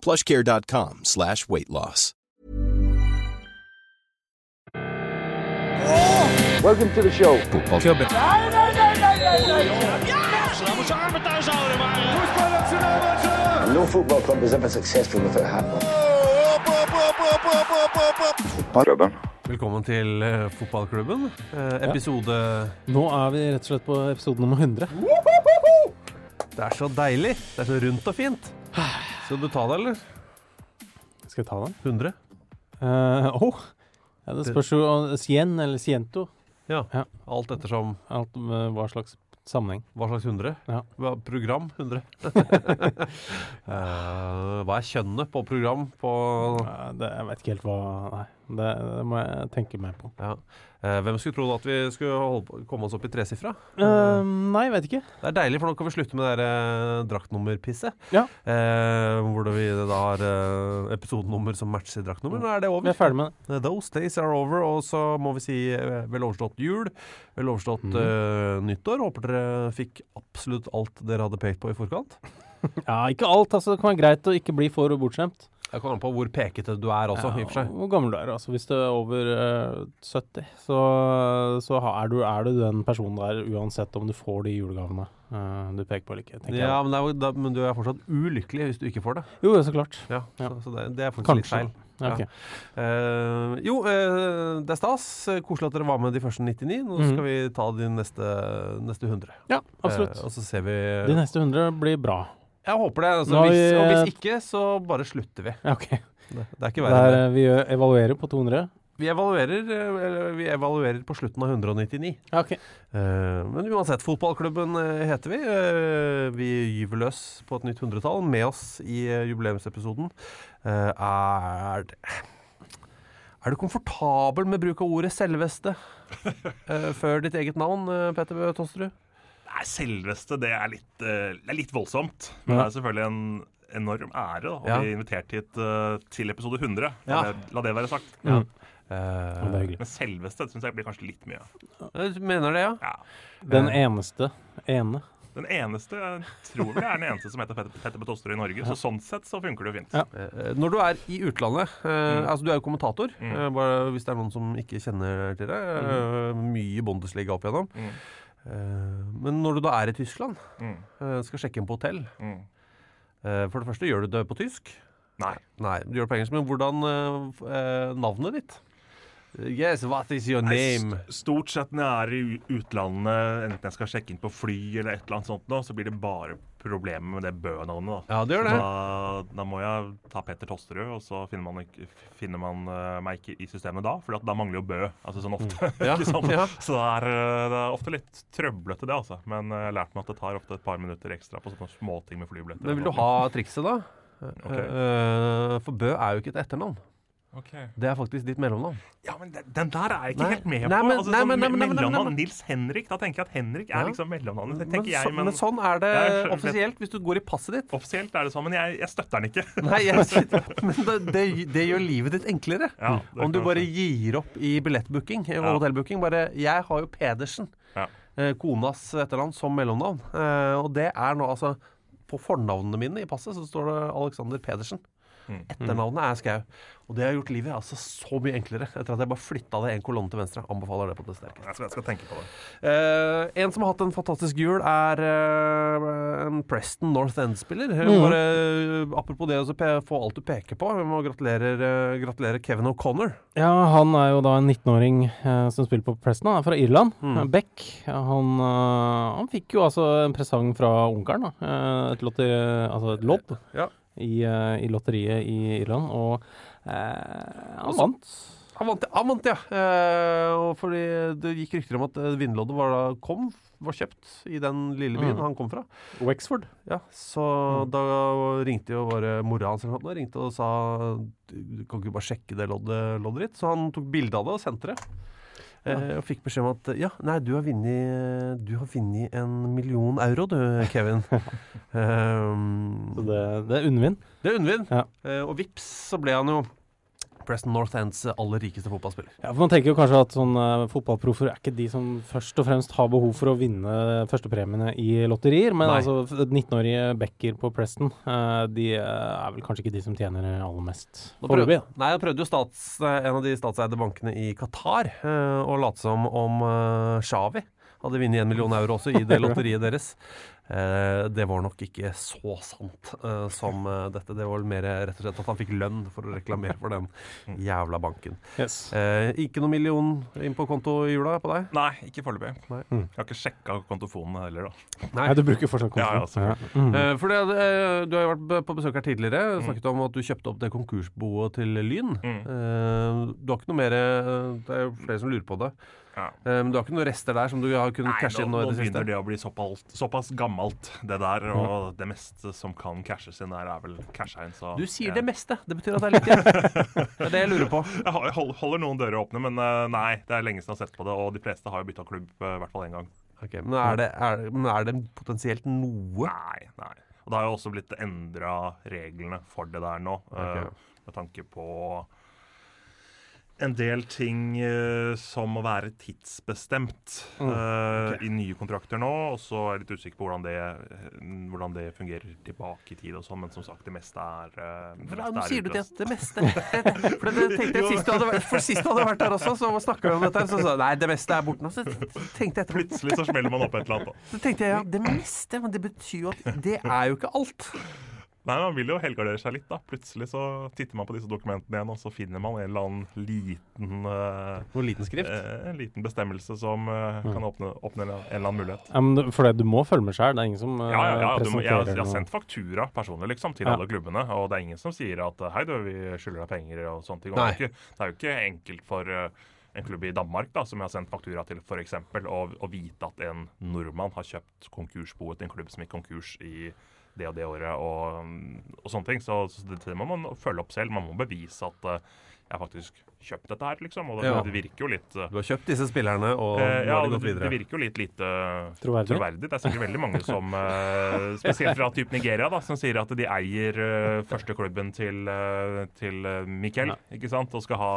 plushcare.com slash weightloss. Oh! Welcome to the show. Fotballklubben. And no football club is ever successful without a hat on. Velkommen til eh, fotballklubben. Eh, episode Nå er vi rett og slett på episode nummer 100. Det er så deilig. Det er så rundt og fint. Skal du ta det, eller? Skal jeg ta den? 100? Uh, oh. ja, det spørs jo om Sien eller Siento. Ja. Ja. Alt ettersom Alt med hva slags sammenheng. hva slags 100? Ja. Program 100. uh, hva er kjønnet på program på uh, det, jeg vet ikke helt hva Nei, det, det må jeg tenke mer på. ja. Eh, Hvem skulle trodd at vi skulle på, komme oss opp i tresifra? Uh, nei, jeg vet ikke. Det er deilig, for nå kan vi slutte med det der, eh, draktnummerpisset. Ja. Eh, hvor vi da har eh, episodenummer som matcher draktnummer. Nå er det over. Vi er ferdig med det. Those days are over, og så må vi si vel overstått jul. Vel overstått mm. nyttår. Håper dere fikk absolutt alt dere hadde pekt på i forkant. Ja, ikke alt. altså Det kan være greit å ikke bli for bortskjemt. Jeg kan an på hvor pekete du er også, i og for seg. hvor gammel du er. altså Hvis du er over uh, 70, så, så er, du, er du den personen der uansett om du får de julegavene uh, du peker på eller ikke. Ja, jeg. men, er, da, men du er fortsatt ulykkelig hvis du ikke får det. Jo, så klart. Ja, Ja. Så, så det, det er faktisk litt Kanskje. feil. Ja, Okay. Uh, jo, uh, det er stas. Koselig at dere var med de første 99. Nå Mhm. skal vi ta de neste, neste 100. Ja, absolutt. Uh, og så ser vi De neste 100 blir bra. Jeg håper det. Altså, hvis, vi- og hvis ikke, så bare slutter vi. Okay. Det, det er ikke verre enn det. eh, vi evaluerer på 200. Vi evaluerer, eh, eller vi evaluerer på slutten av 199. Okay. ok. Eh, men uansett, fotballklubben eh, heter vi. Uh, vi gyver løs på et nytt hundretall. Med oss i eh, jubileumsepisoden uh, er det Er du komfortabel med bruk av ordet 'selveste' eh, før ditt eget navn, eh, Petter Bø Tosterud? Nei, selveste, det er litt, eh, det er litt voldsomt. Men Ja. det er selvfølgelig en enorm ære da, å Ja. bli invitert hit uh, til episode 100. Ja. La, det, la det være sagt. Mm. Eh, Ja, det er. Men selveste syns jeg blir kanskje litt mye. Du mener det, ja. Ja. Den eneste ene. Den eneste jeg tror jeg er den eneste som heter Petter, Petter Betoster i Norge. Så sånn sett så funker det jo fint. Ja. Når du er i utlandet mm. Altså, du er jo kommentator, Mm. bare hvis det er noen som ikke kjenner til det. eh, Mye Bundesliga opp igjennom. Mm. Eh, men når du da er i Tyskland, Mm. eh, skal sjekke inn på hotell Mm. eh, For det første, gjør du det på tysk? Nei. Nei, du gjør det på engelsk. Men hvordan Navnet ditt? Yes, what is your name? Nei, Stort sett når jeg er i utlandet, enten jeg skal sjekke inn på fly eller et eller annet sånt, nå, så blir det bare problemer med det Bø-navnet. da. Ja, det gjør det. Da, da må jeg ta Petter Tosterud, og så finner man, ikke, finner man eh, meg ikke i systemet da, for da mangler jo Bø. altså sånn ofte. Ja, sånn? ja. Så det er, eh, det er ofte litt trøblete, det. altså. Men eh, jeg har lært meg at det tar ofte et par minutter ekstra på sånne småting med flybilletter. Men vil du ha trikset, da? Eh, for Bø er jo ikke et etternavn. Ok. Det er faktisk ditt mellomnavn. Ja, men den, den der er jeg ikke Nei. helt med Nei, på. men- altså, nei, sånn men- nei, nei, men- nei, mellomnavn Nils Henrik, da tenker jeg at Henrik er liksom mellomnavnet. Det Men, jeg, men, men sånn er det Jeg offisielt hvis du går i passet ditt. offisielt er det sånn. Men jeg, jeg støtter den ikke. Nei, men det, det, det gjør livet ditt enklere. Ja, Om du bare gir opp i billettbooking og Ja. hotellbooking. Bare, jeg har jo Pedersen, Ja. eh, konas etternavn, som mellomnavn. Eh, og det er nå altså På fornavnene mine i passet så står det Alexander Pedersen. Mm. Etternavnet er Skau. Og det har gjort livet altså så mye enklere etter at jeg bare flytta det en kolonne til venstre. Anbefaler det på det sterkeste. Jeg skal, jeg skal tenke på det. Uh, en som har hatt en fantastisk jul, er uh, en Preston North End-spiller. Mm. Bare eh, Apropos det å få alt du peker på, vi må gratulere, gratulere Kevin O'Connor. Ja, han er jo da en 19-åring uh, som spiller på Preston. Han er fra Irland. Mm. Beck. Han, han fikk jo altså en presang fra onkelen. da. Eh, et, lodd altså Ja. i, i lotteriet i Irland. Og han Også- vant. Han vant, han vant ja. Eh, og fordi det gikk rykter om at eh, vinnerloddet var, kom, var kjøpt i den lille byen Mm. han kom fra. Wexford. Ja, Så Mm. da ringte jo bare mora hans noe, ringte og sa du kan ikke bare sjekke det loddet, loddet ditt. Så han tok bilde av det og sendte det. Eh, og fikk beskjed om at ja, nei, du har vunnet Du har vunnet en million euro, du, Kevin. um, Så det, det er unnvind det er unnvind Ja. Eh, og vips, så ble han jo Preston North Ends aller rikeste fotballspiller. Ja, for Man tenker jo kanskje at sånn eh, fotballproffer er ikke de som først og fremst har behov for å vinne førstepremiene i lotterier. Men Nei. altså, 19-årige backer på Preston, eh, de eh, er vel kanskje ikke de som tjener aller mest foreløpig. nei, jeg prøvde jo stats, en av de statseide bankene i Qatar å late som om Shawi hadde vunnet 1 million euro også i det lotteriet deres. Eh, det var nok ikke så sant eh, som eh, dette. Det var mer rett og slett at han fikk lønn for å reklamere for den jævla banken. Yes. Eh, ikke noen million inn på konto i jula på deg? Nei, ikke foreløpig. Mm. Jeg har ikke sjekka kontofonene heller, da. Nei, du bruker fortsatt Ja, ja, kontoen. Mm. Eh, for det, eh, du har jo vært på besøk her tidligere. Snakket om at du kjøpte opp det konkursboet til Lyn. Mm. Eh, du har ikke noe mer Det er jo flere som lurer på det. Ja. Eh, Men du har ikke noen rester der som du har kunnet Nei, cashe inn nå nå det begynner det å bli såpass, såpass gammelt, det der. Og det meste som kan cashes inn der, er vel casha inn. Så Du sier jeg, det meste. Det betyr at det er litt igjen. Det er det jeg lurer på. Jeg holder noen dører åpne, men eh, nei, det er lenge siden jeg har sett på det. Og de fleste har jo bytta klubb eh, i hvert fall én gang. Okay, men er det, er, men er det potensielt noe? Nei, nei. Og det har jo også blitt endra reglene for det der nå, okay. Ok. med tanke på en del ting uh, som må være tidsbestemt Mm, okay. i nye kontrakter nå. Og så er jeg litt usikker på hvordan det, eh, hvordan det fungerer tilbake i tid og sånn, men som sagt, det meste er uh, meste Nå sier du det, det meste. For det, det tenkte jeg sist du hadde vært, for sist du hadde vært der også, så snakka vi om dette, så sa nei, det meste er borte nå. Så tenkte jeg etterpå Plutselig så smeller man opp et eller annet. da. Så tenkte jeg ja, det meste, men det betyr jo at det er jo ikke alt. Nei, Man vil jo helgardere seg litt. da. Plutselig så titter man på disse dokumentene igjen, og så finner man en eller annen liten uh, Hvor liten skrift. Uh, en liten bestemmelse som eh, kan åpne, åpne en eller annen mulighet. Ja, men du- for det, du må følge med sjøl. Det er ingen som Ja, ja, ja. presenterer må, jeg, jeg, jeg har sendt faktura personlig liksom, til Ja. alle klubbene, og det er ingen som sier at hei, du, vi skylder deg penger og sånne ting. Det, er ikke, det er jo ikke enkelt for en klubb i Danmark da, som jeg har sendt faktura til, f.eks., å, å vite at en nordmann har kjøpt konkursboet til en klubb som gikk konkurs i det og det året, og, og sånne ting. Så, så det, det må man følge opp selv. Man må bevise at eh, jeg har faktisk kjøpt dette her, liksom. Og det, Ja. det virker jo litt eh, Du har kjøpt disse spillerne, og Eh, ja, har de det, virker jo litt lite Troverdig. Det er sikkert veldig mange som, eh, spesielt fra typ Nigeria, da, som sier at de eier eh, første klubben til, til Miquel, ikke sant? Og skal ha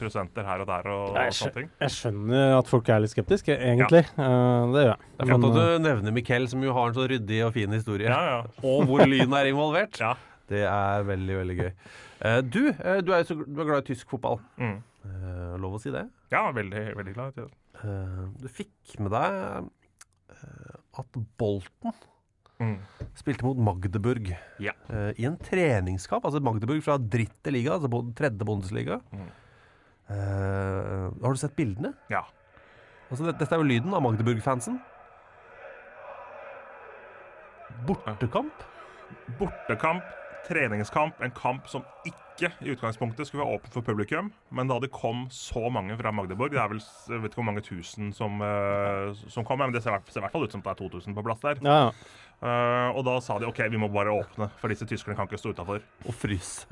prosenter her og der og, Jeg, og sånne ting. jeg skjønner at folk er litt skeptiske, egentlig. Eh, det gjør jeg. Det er flott at du nevner Mikkel, som jo har en så ryddig og fin historie. Ja, ja. Og hvor Lyn er involvert. ja. Det er veldig, veldig gøy. Eh, du, eh, du er jo så du er glad i tysk fotball. Mm. Eh, lov å si det? ja veldig, veldig glad. Eh, du fikk med deg at Bolten Mm. spilte mot Magdeburg Ja. i en treningskamp. Altså Magdeburg fra dritte liga, altså tredje Bundesliga. Mm. Har du sett bildene? Ja. Altså, det, dette er jo lyden av Magdeburg-fansen. Bortekamp? Bortekamp, treningskamp, en kamp som ikke i utgangspunktet skulle være åpen for publikum. Men da det kom så mange fra Magdeburg, det er vel jeg vet ikke hvor mange tusen som, uh, som kom, men det ser ser i hvert fall ut som det er 2000 på plass der. ja, ja. Uh, og da sa de OK, vi må bare åpne, for disse tyskerne kan ikke stå utafor. Og fryse.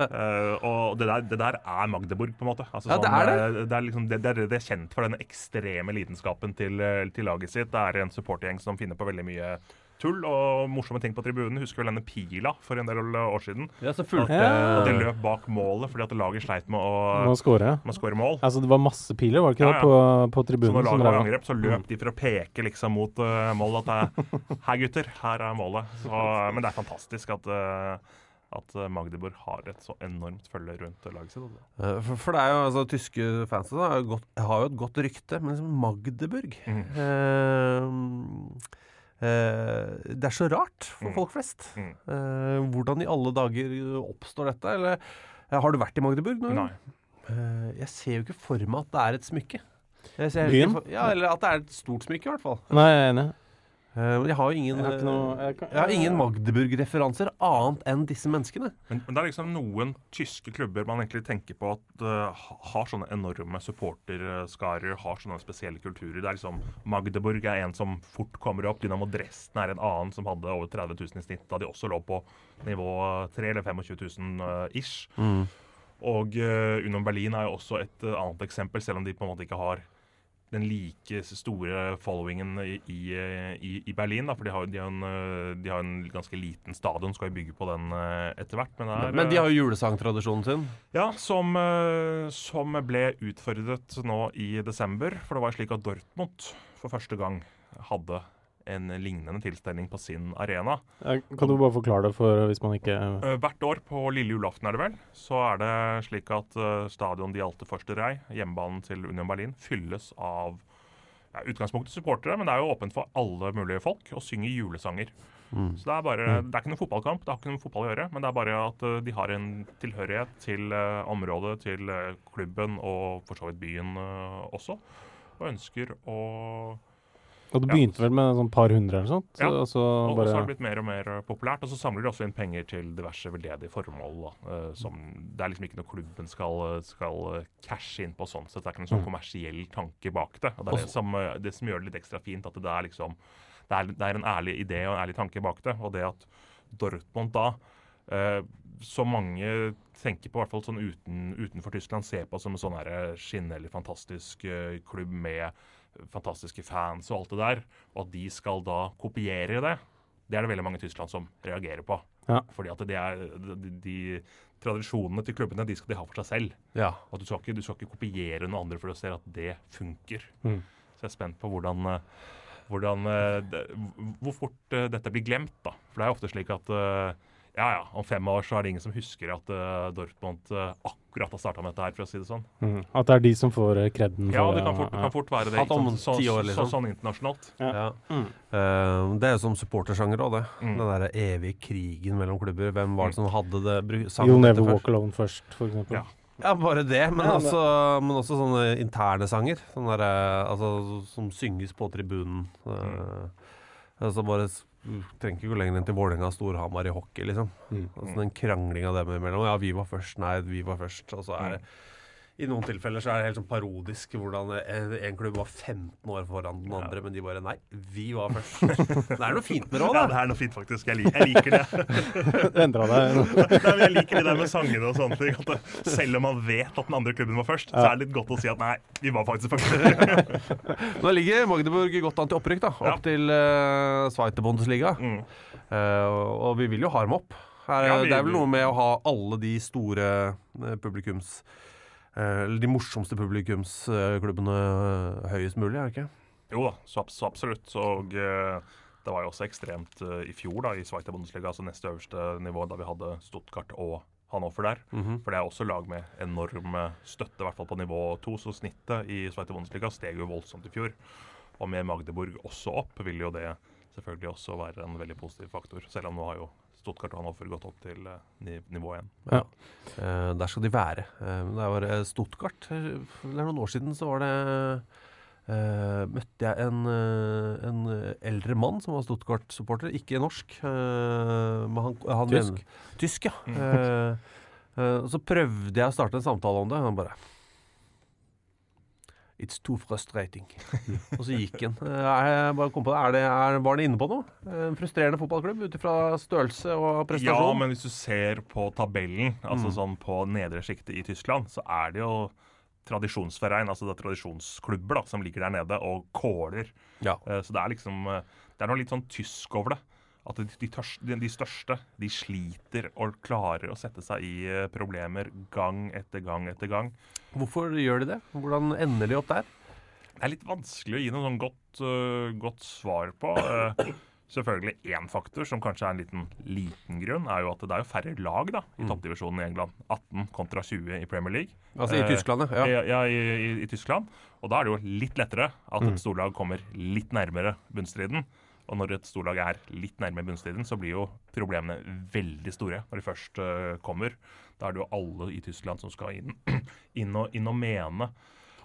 og det der, det der er Magdeburg, på en måte. Altså, Ja, det er det. det. er liksom, det, det, er, det er kjent for den ekstreme lidenskapen til, til laget sitt. Det er en supportergjeng som finner på veldig mye tull og morsomme ting på tribunen. Husker vel denne Pila for en del år siden? Ja, så fulgte Ja. Og de løp bak målet fordi at laget sleit med å, skåre. å mål. Altså, det var masse piler, var det ikke Ja, det, ja. på, på Så tribunen? når laget var i angrep, så løp de for å peke liksom mot uh, målet. At det, her, gutter, her er målet. Så, men det er fantastisk at, uh, At eh, Magdeburg har et så enormt følge rundt laget sitt. altså. Eh, For, for det er jo, altså, tyske fans har har jo et godt rykte, men liksom Magdeburg Mm. eh, eh, Det er så rart for Mm. folk flest. Mm. Eh, hvordan i alle dager oppstår dette? Eller eh, har du vært i Magdeburg? Nå? Nei. Eh, jeg ser jo ikke for meg at det er et smykke. Jeg ser Byen? for, ja, eller at det er et stort smykke, i hvert fall. Nei, jeg er enig. Eh, men jeg har jo ingen, Jeg har noe eh, jeg kan- jeg har ingen Magdeburg-referanser annet enn disse menneskene. Men, men det er liksom noen tyske klubber man egentlig tenker på at uh, har sånne enorme supporterskarer, har sånne spesielle kulturer. Det er liksom Magdeburg er en som fort kommer opp. Dynamo Dresden er en annen som hadde over 30 000 i snitt da de også lå på nivå 3 eller 25 000 uh, ish. Og uh, Unom Berlin er jo også et uh, annet eksempel, selv om de på en måte ikke har den like store followingen i, i, i, Berlin. Da, for de har, de, har en, eh, de har en ganske liten stadion, skal jo bygge på den eh, etter hvert. Men, er, Men de eh, har jo julesangtradisjonen sin. ja, som, som ble utfordret nå i desember. For det var slik at Dortmund for første gang hadde en lignende tilstelning på sin arena. Kan du bare forklare det for hvis man ikke Eh, hvert år på lille julaften er det vel, så er det slik at uh, stadion De Alte Første Rei, hjemmebanen til Union Berlin, fylles av ja, utgangspunktet supportere, men det er jo åpent for alle mulige folk å synge julesanger. Så det er bare, det er ikke noen fotballkamp, det har ikke noe fotball å gjøre, men det er bare at eh, de har en tilhørighet til eh, området, til eh, klubben og for så vidt byen eh, også, og ønsker å Og det Ja. begynte vel med sånn par hundre eller sånt? Ja. Og så bare har det blitt mer og mer eh, populært. Og så samler de også inn penger til diverse veldedige formål. Da. Eh, som, det er liksom ikke noe klubben skal, skal eh, cashe inn på sånn sett. Det er ikke noen sånn kommersiell tanke bak det. Og det er det som, det som gjør det litt ekstra fint. At det er liksom det er, det er en ærlig idé og en ærlig tanke bak det. Og det at Dortmund da Uh, så mange tenker på, i hvert fall sånn uten, utenfor Tyskland, ser på som en sånn skinnhellig, fantastisk uh, klubb med fantastiske fans og alt det der, og at de skal da kopiere det, det er det veldig mange i Tyskland som reagerer på. Ja. Fordi at det er, de, de tradisjonene til klubbene de skal de ha for seg selv. Ja. Og du skal ikke, du skal ikke kopiere noen andre for å se at det funker. Mm. Så jeg er spent på hvordan, eh, hvordan eh, hvor fort eh, dette blir glemt. da. For det er ofte slik at ja, ja, om fem år så er det ingen som husker at uh, Dortmund uh, akkurat har starta med dette her, for å si det sånn. mm, At det er de som får eh, kreden Ja, det kan fort, ja. kan fort være det. At ikke om? Så, ti år, så, liksom. sånn internasjonalt. Ja. Mm. Uh, det er jo som supportersjanger òg, det. Mm. Den derre evige krigen mellom klubber. Hvem var det som hadde det? You'll Never først? Walk Alone først, for eksempel. Ja. Ja, bare det, men, Ja, men- også, men også sånne interne sanger. Sånne der, altså, som synges på tribunen. Eh, altså bare du trenger ikke gå lenger enn til Vålerenga og Storhamar i hockey, liksom. Mm. Altså Den kranglinga dem imellom. Ja, vi var først. Nei, vi var først. Og så er det I noen tilfeller så er det helt sånn parodisk hvordan en, en klubb var 15 år foran den andre, men de bare Nei, vi var først. det er noe fint med det òg, Ja, det er noe fint, faktisk. Jeg, liker, jeg liker det. Du endra deg. Nei, jeg liker det der med sangene og sånne ting. At det, selv om man vet at den andre klubben var først, så er det litt godt å si at nei, vi var faktisk først. Nå ligger Magdeburg godt an til opprykk, da. Opp Ja. til uh, Zweite Mm. Uh, og vi vil jo ha dem opp. Her, Ja, vi- det er vel noe med å ha alle de store eh, publikums eh, Eller de morsomste publikumsklubbene eh, høyest mulig, er det ikke? Jo da, så, så absolutt. Og eh, det var jo også ekstremt eh, i fjor, da, i Zweite Bundesliga, altså neste øverste nivå, da vi hadde Stuttgart og Hannover der. Mhm. For det er også lag med enorm eh, støtte, i hvert fall på nivå to. Så snittet i Zweite Bundesliga steg jo voldsomt i fjor. Og med Magdeburg også opp, vil jo det selvfølgelig også være en veldig positiv faktor. Selv om nå har jo Stuttgart og Hannover gått opp til eh, nivå 1. Ja. Eh, der skal de være. Eh, det var Stuttgart. For noen år siden så var det Uh, Møtte jeg en, uh, en eldre mann som var Stuttgart-supporter. Ikke norsk. uh, men han, han Tysk? mener- tysk, ja. Eh, eh, så prøvde jeg å starte en samtale om det. Han bare It's too frustrating. og så gikk han. Eh, Jeg bare kom på det. Er det er, var han inne på noe? En frustrerende fotballklubb ut ifra størrelse og prestasjon? Ja, men hvis du ser på tabellen, altså Mm. sånn på nedre sjiktet i Tyskland, så er det jo tradisjonsverein, altså det er tradisjonsklubber da, som ligger der nede og kåler. Ja. Eh, Så det er liksom eh, Det er noe litt sånn tysk over det. At de, de, tørs- de, største de sliter og klarer å sette seg i eh, problemer gang etter gang etter gang. Hvorfor gjør de det? Hvordan ender de opp der? Det er litt vanskelig å gi noe sånn godt, uh, godt svar på. Uh, Selvfølgelig én faktor som kanskje er en liten, liten grunn, er jo at det er jo færre lag da, i toppdivisjonen i England. 18 kontra 20 i Premier League. Altså i Tyskland, ja. Ja, ja i, i, i Tyskland. Og da er det jo litt lettere at et storlag kommer litt nærmere bunnstriden. Og når et storlag er litt nærmere bunnstriden, så blir jo problemene veldig store når de først eh, kommer. Da er det jo alle i Tyskland som skal inn, inn, og, inn og mene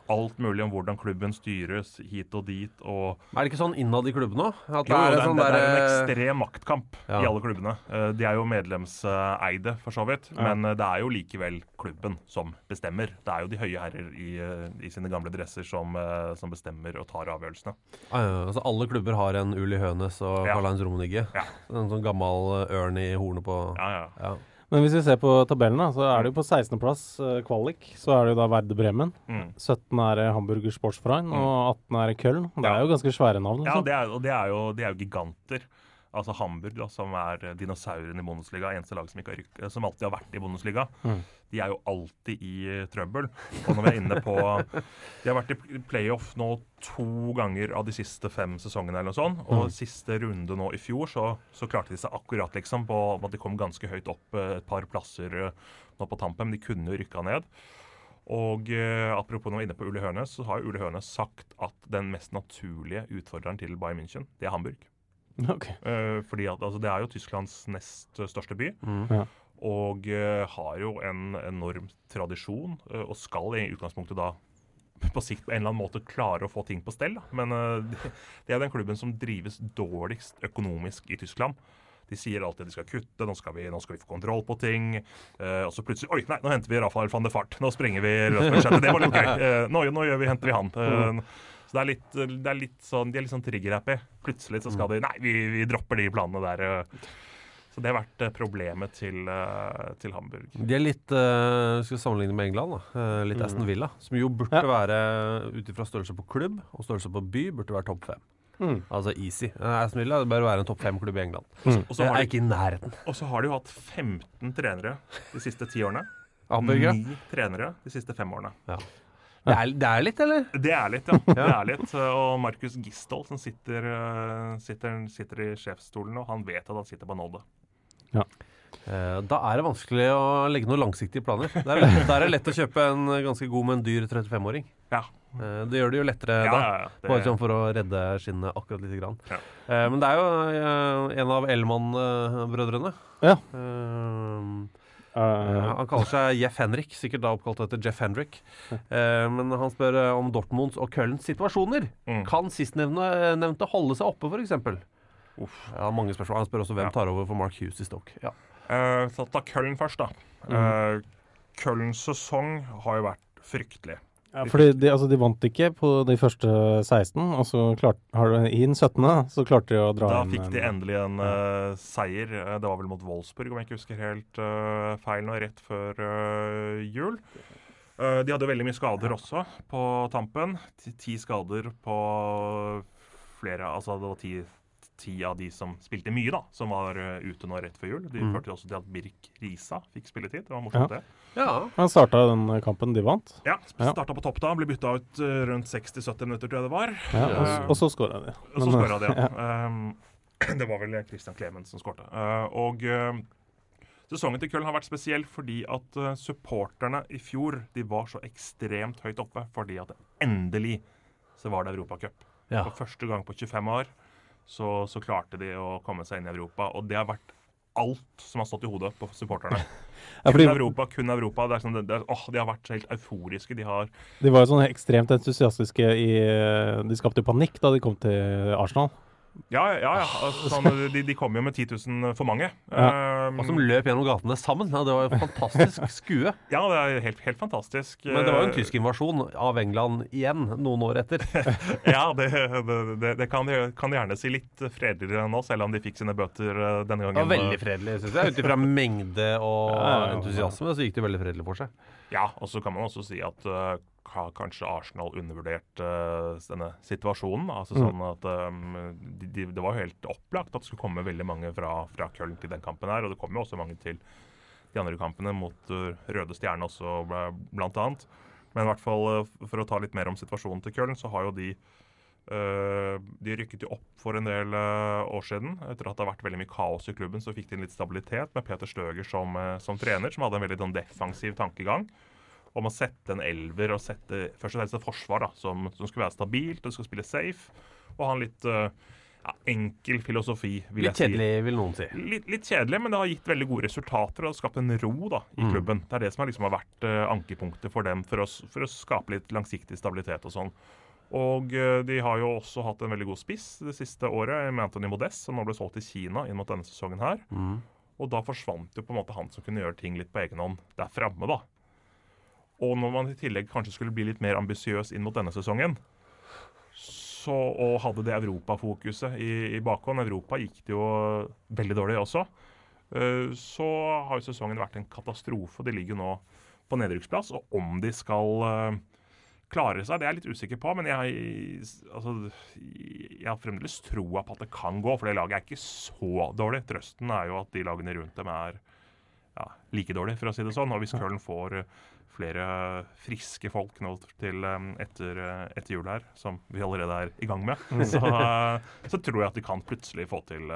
alt mulig om hvordan klubben styres hit og dit. og Er det ikke sånn innad i klubben òg? Det er det, en sånn det, er en ekstrem maktkamp Ja. i alle klubbene. Eh, De er jo medlemseide, for så vidt. Men eh, det er jo likevel klubben som bestemmer. Det er jo de høye herrer i, eh, i sine gamle dresser som, eh, som bestemmer og tar avgjørelsene. Ja, altså alle klubber har en Uli Hønes og Karl-Heinz. Ja. En sånn gammel eh, ørn i hornet på Ja, ja. Ja. Men hvis vi ser på tabellen, da, så er det jo på 16.-plass uh, kvalik. Så er det jo da Verde Bremen. Mm. 17 er eh, Hamburger Sportsverein, og 18 er Köln. Det Ja. er jo ganske svære navn. ja Liksom. det er, og det er, jo, det er jo giganter. Altså Hamburg, da, som er eh, dinosauren i Bundesliga, eneste lag som, ikke har som alltid har vært i Bundesliga. Mm. De er jo alltid i eh, trøbbel. Og når vi er inne på De har vært i playoff nå to ganger av de siste fem sesongene, eller noe sånt. Og siste runde nå i fjor, så, så klarte de seg akkurat, liksom, på at de kom ganske høyt opp eh, et par plasser nå på tampen. Men de kunne jo rykka ned. Og eh, apropos når vi er inne på Ule Hønes, så har Ulle Ule Hønes sagt at den mest naturlige utfordreren til Bayern München, det er Hamburg. Ok. Uh, fordi at altså, Det er jo Tysklands nest største by. Mm. Ja. Og uh, har jo en enorm tradisjon, uh, og skal i utgangspunktet da på sikt på en eller annen måte klare å få ting på stell. Da. Men det- det er den klubben som drives dårligst økonomisk i Tyskland. De sier alltid at de skal kutte, nå skal vi, nå skal vi få kontroll på ting. Eh, og så plutselig Oi, nei, nå henter vi Rafael van der Fart. Nå sprenger vi lønnsbudsjettet. Det var litt gøy. Eh, nå, nå gjør vi, henter vi han. Eh, så det er litt, det er litt sånn, De er litt sånn trigger-happy. Plutselig så skal de Nei, vi, vi dropper de planene der. eh. Så det har vært eh, problemet til, eh, til Hamburg. De er litt uh, Skal sammenligne med England, da. Litt Aston Villa. Som jo burde Ja. være, ut ifra størrelse på klubb og størrelse på by, burde være topp fem. Mm. Altså easy. Aston Villa bør være en topp fem-klubb i England. Og så har de, ikke i nærheten. og så har de jo hatt 15 trenere de siste ti årene. Hamburger, Ni trenere de siste fem årene. ja. Det er, det er litt, eller? Det er litt, ja. Det er litt. Og Markus Gistol, som sitter, eh, sitter, sitter i sjefsstolen nå, han vet at han sitter på nåde. Ja. Da er det vanskelig å legge noen langsiktige planer. Det er lett, da er det lett å kjøpe en ganske god, men dyr 35-åring. Ja. Eh, Det gjør det jo lettere Ja, da. ja, ja. Det- Bare sånn for å redde skinnet akkurat lite grann. Ja. Eh, Men det er jo eh, en av Elman-brødrene. Ja. Eh, Eh, han kaller seg Jeff Henrik, sikkert da oppkalt etter Jeff Henrik. Eh, men han spør eh, om Dortmunds og Kölns situasjoner. Mm. Kan sistnevnte holde seg oppe, f.eks.? Uff. Ja, mange spørsmål. Han spør også hvem tar over for Mark Hughes i Stoke. Ja. Uh, så ta Köln først, da. Uh, Kölns sesong har jo vært fryktelig. Ja, fordi de, altså, de vant ikke på de første 16, og så klart, har de, i den 17. så klarte de å dra Da inn fikk de endelig en eh, seier. Eh, Det var vel mot Wolfsburg, om jeg ikke husker helt uh, feil nå, rett før uh, jul. De hadde veldig mye skader også på tampen. Ti, ti skader på flere Altså det var ti, ti av de som spilte mye, da, som var eh, ute nå rett før jul. De Mm. førte også til at Birk Risa fikk spilletid. Det var morsomt, det. ja. Han starta den kampen de vant, Ja, Ja. Starta på topp da. Ble bytta ut eh, rundt 60-70 minutter, tror jeg det var. ja, og, Ja. og så skåra de. Og så skåra de, ja. Um, det var vel Christian Clemens som skårte. Uh, og uh, sesongen til Köln har vært spesiell fordi at uh, supporterne i fjor de var så ekstremt høyt oppe fordi at endelig så var det Europacup. Ja. For første gang på 25 år så, så klarte de å komme seg inn i Europa. Og det har vært alt som har stått i hodet på supporterne. Ja, Kun Europa, kun Europa. Det er sånn, det, det, åh, de har vært helt euforiske. De har de var jo sånn ekstremt entusiastiske i De skapte jo panikk da de kom til Arsenal. Ja, ja. ja. Altså, sånn, de, de kom jo med 10 000 for mange. Um, Og som løp gjennom gatene sammen. Ja, det var jo fantastisk skue. Ja, det er helt, helt fantastisk. Men det var jo en Eh, tysk invasjon av England igjen noen år etter. Ja, det, det, det, det kan, de, kan de gjerne si litt fredeligere nå, selv om de fikk sine bøter denne denne Det gangen. var veldig fredelig, syns jeg. Ut ifra mengde og Ja, ja, ja. entusiasme så gikk det veldig fredelig for seg. Ja, og så kan man også si at uh, har kanskje Arsenal undervurderte uh, denne situasjonen. Altså Mm. sånn at um, de, de, Det var jo helt opplagt at det skulle komme veldig mange fra, fra Köln til den kampen her, og det kom jo også mange til de andre kampene mot uh, Røde Stjerne også, bl- blant annet. Men i hvert fall uh, for å ta litt mer om situasjonen til Köln, så har jo de de rykket jo opp for en del uh, år siden. Etter at det har vært veldig mye kaos i klubben, så fikk de litt stabilitet med Peter Støger som, uh, som trener, som hadde en veldig sånn, defensiv tankegang om å sette en elver og sette først og fremst et forsvar da, som, som skulle være stabilt og skulle spille safe. Og ha en litt ja, enkel filosofi, vil litt jeg si. Litt kjedelig, vil noen si. Litt, litt, kjedelig, men det har gitt veldig gode resultater og skapt en ro da, i mm. klubben. Det er det som har, liksom, har vært ankepunktet for dem, for å, for å skape litt langsiktig stabilitet og sånn. Og eh, de har jo også hatt en veldig god spiss det siste året med Anthony Modest, som nå ble solgt til Kina inn mot denne sesongen her. Mm. Og da forsvant jo på en måte han som kunne gjøre ting litt på egen hånd der framme, da. Og når man i tillegg kanskje skulle bli litt mer ambisiøs inn mot denne sesongen, så, og hadde det europafokuset i, i bakhånd Europa gikk det jo veldig dårlig også. Uh, så har jo sesongen vært en katastrofe. De ligger nå på nedrykksplass. Og om de skal klarer seg. Det er jeg litt usikker på, men jeg, altså, jeg har fremdeles troa på at det kan gå. For det laget er ikke så dårlig. Trøsten er jo at de lagene rundt dem er ja, like dårlig, for å si det sånn. Og hvis Køln får flere friske folk nå til um, etter, uh, etter, jul her, som vi allerede er i gang med, mm. så, så tror jeg at de kan plutselig få til,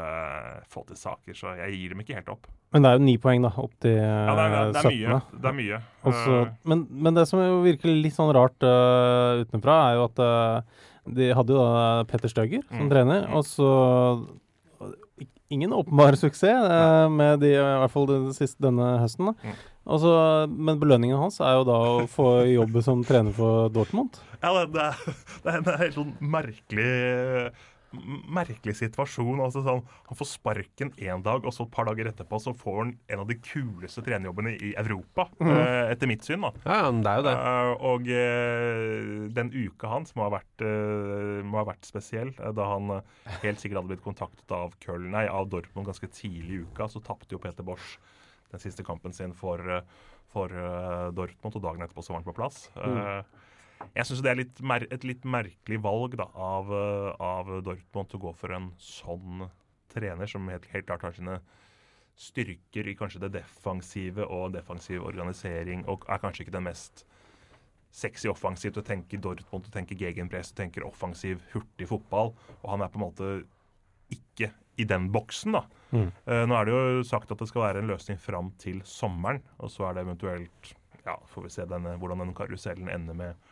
få til, saker. Så jeg gir dem ikke helt opp. Men det er jo ni poeng, da, opp til ja, det er, det er 17. Mye. Det er mye. Også, men, men, det som virker litt sånn rart uh, utenfra, er jo at uh, de hadde jo da Petter Støger som mm. trener, og så ingen åpenbar suksess uh, med de, i hvert fall den siste, denne høsten. da. Mm. Altså, men belønningen hans er jo da å få jobbe som trener for Dortmund. Ja, det er, det er en helt sånn merkelig merkelig situasjon. altså sånn, Han får sparken én dag, og så et par dager etterpå så får han en av de kuleste trenerjobbene i Europa. Mm. Etter mitt syn. da. Ja, det er jo det. Uh, og uh, den uka hans må ha vært, må ha vært spesiell. da han helt sikkert hadde blitt kontaktet av Köln, nei, av Dortmund ganske tidlig i uka. Så tapte jo Peter Bosch den siste kampen sin for, for Dortmund, og dagen etterpå så var han på plass. Mm. Jeg syns det er litt et litt merkelig valg da, av, uh, av, Dortmund å gå for en sånn trener, som helt, helt, klart har sine styrker i kanskje det defensive og defensiv organisering, og er kanskje ikke den mest sexy offensivt å tenke Dortmund, å tenke gegenpress, å tenke offensiv, hurtig fotball. Og han er på en måte ikke i den boksen. da. Mm. Uh, nå er det jo sagt at det skal være en løsning fram til sommeren. Og så er det eventuelt ja, får vi se denne, hvordan den karusellen ender med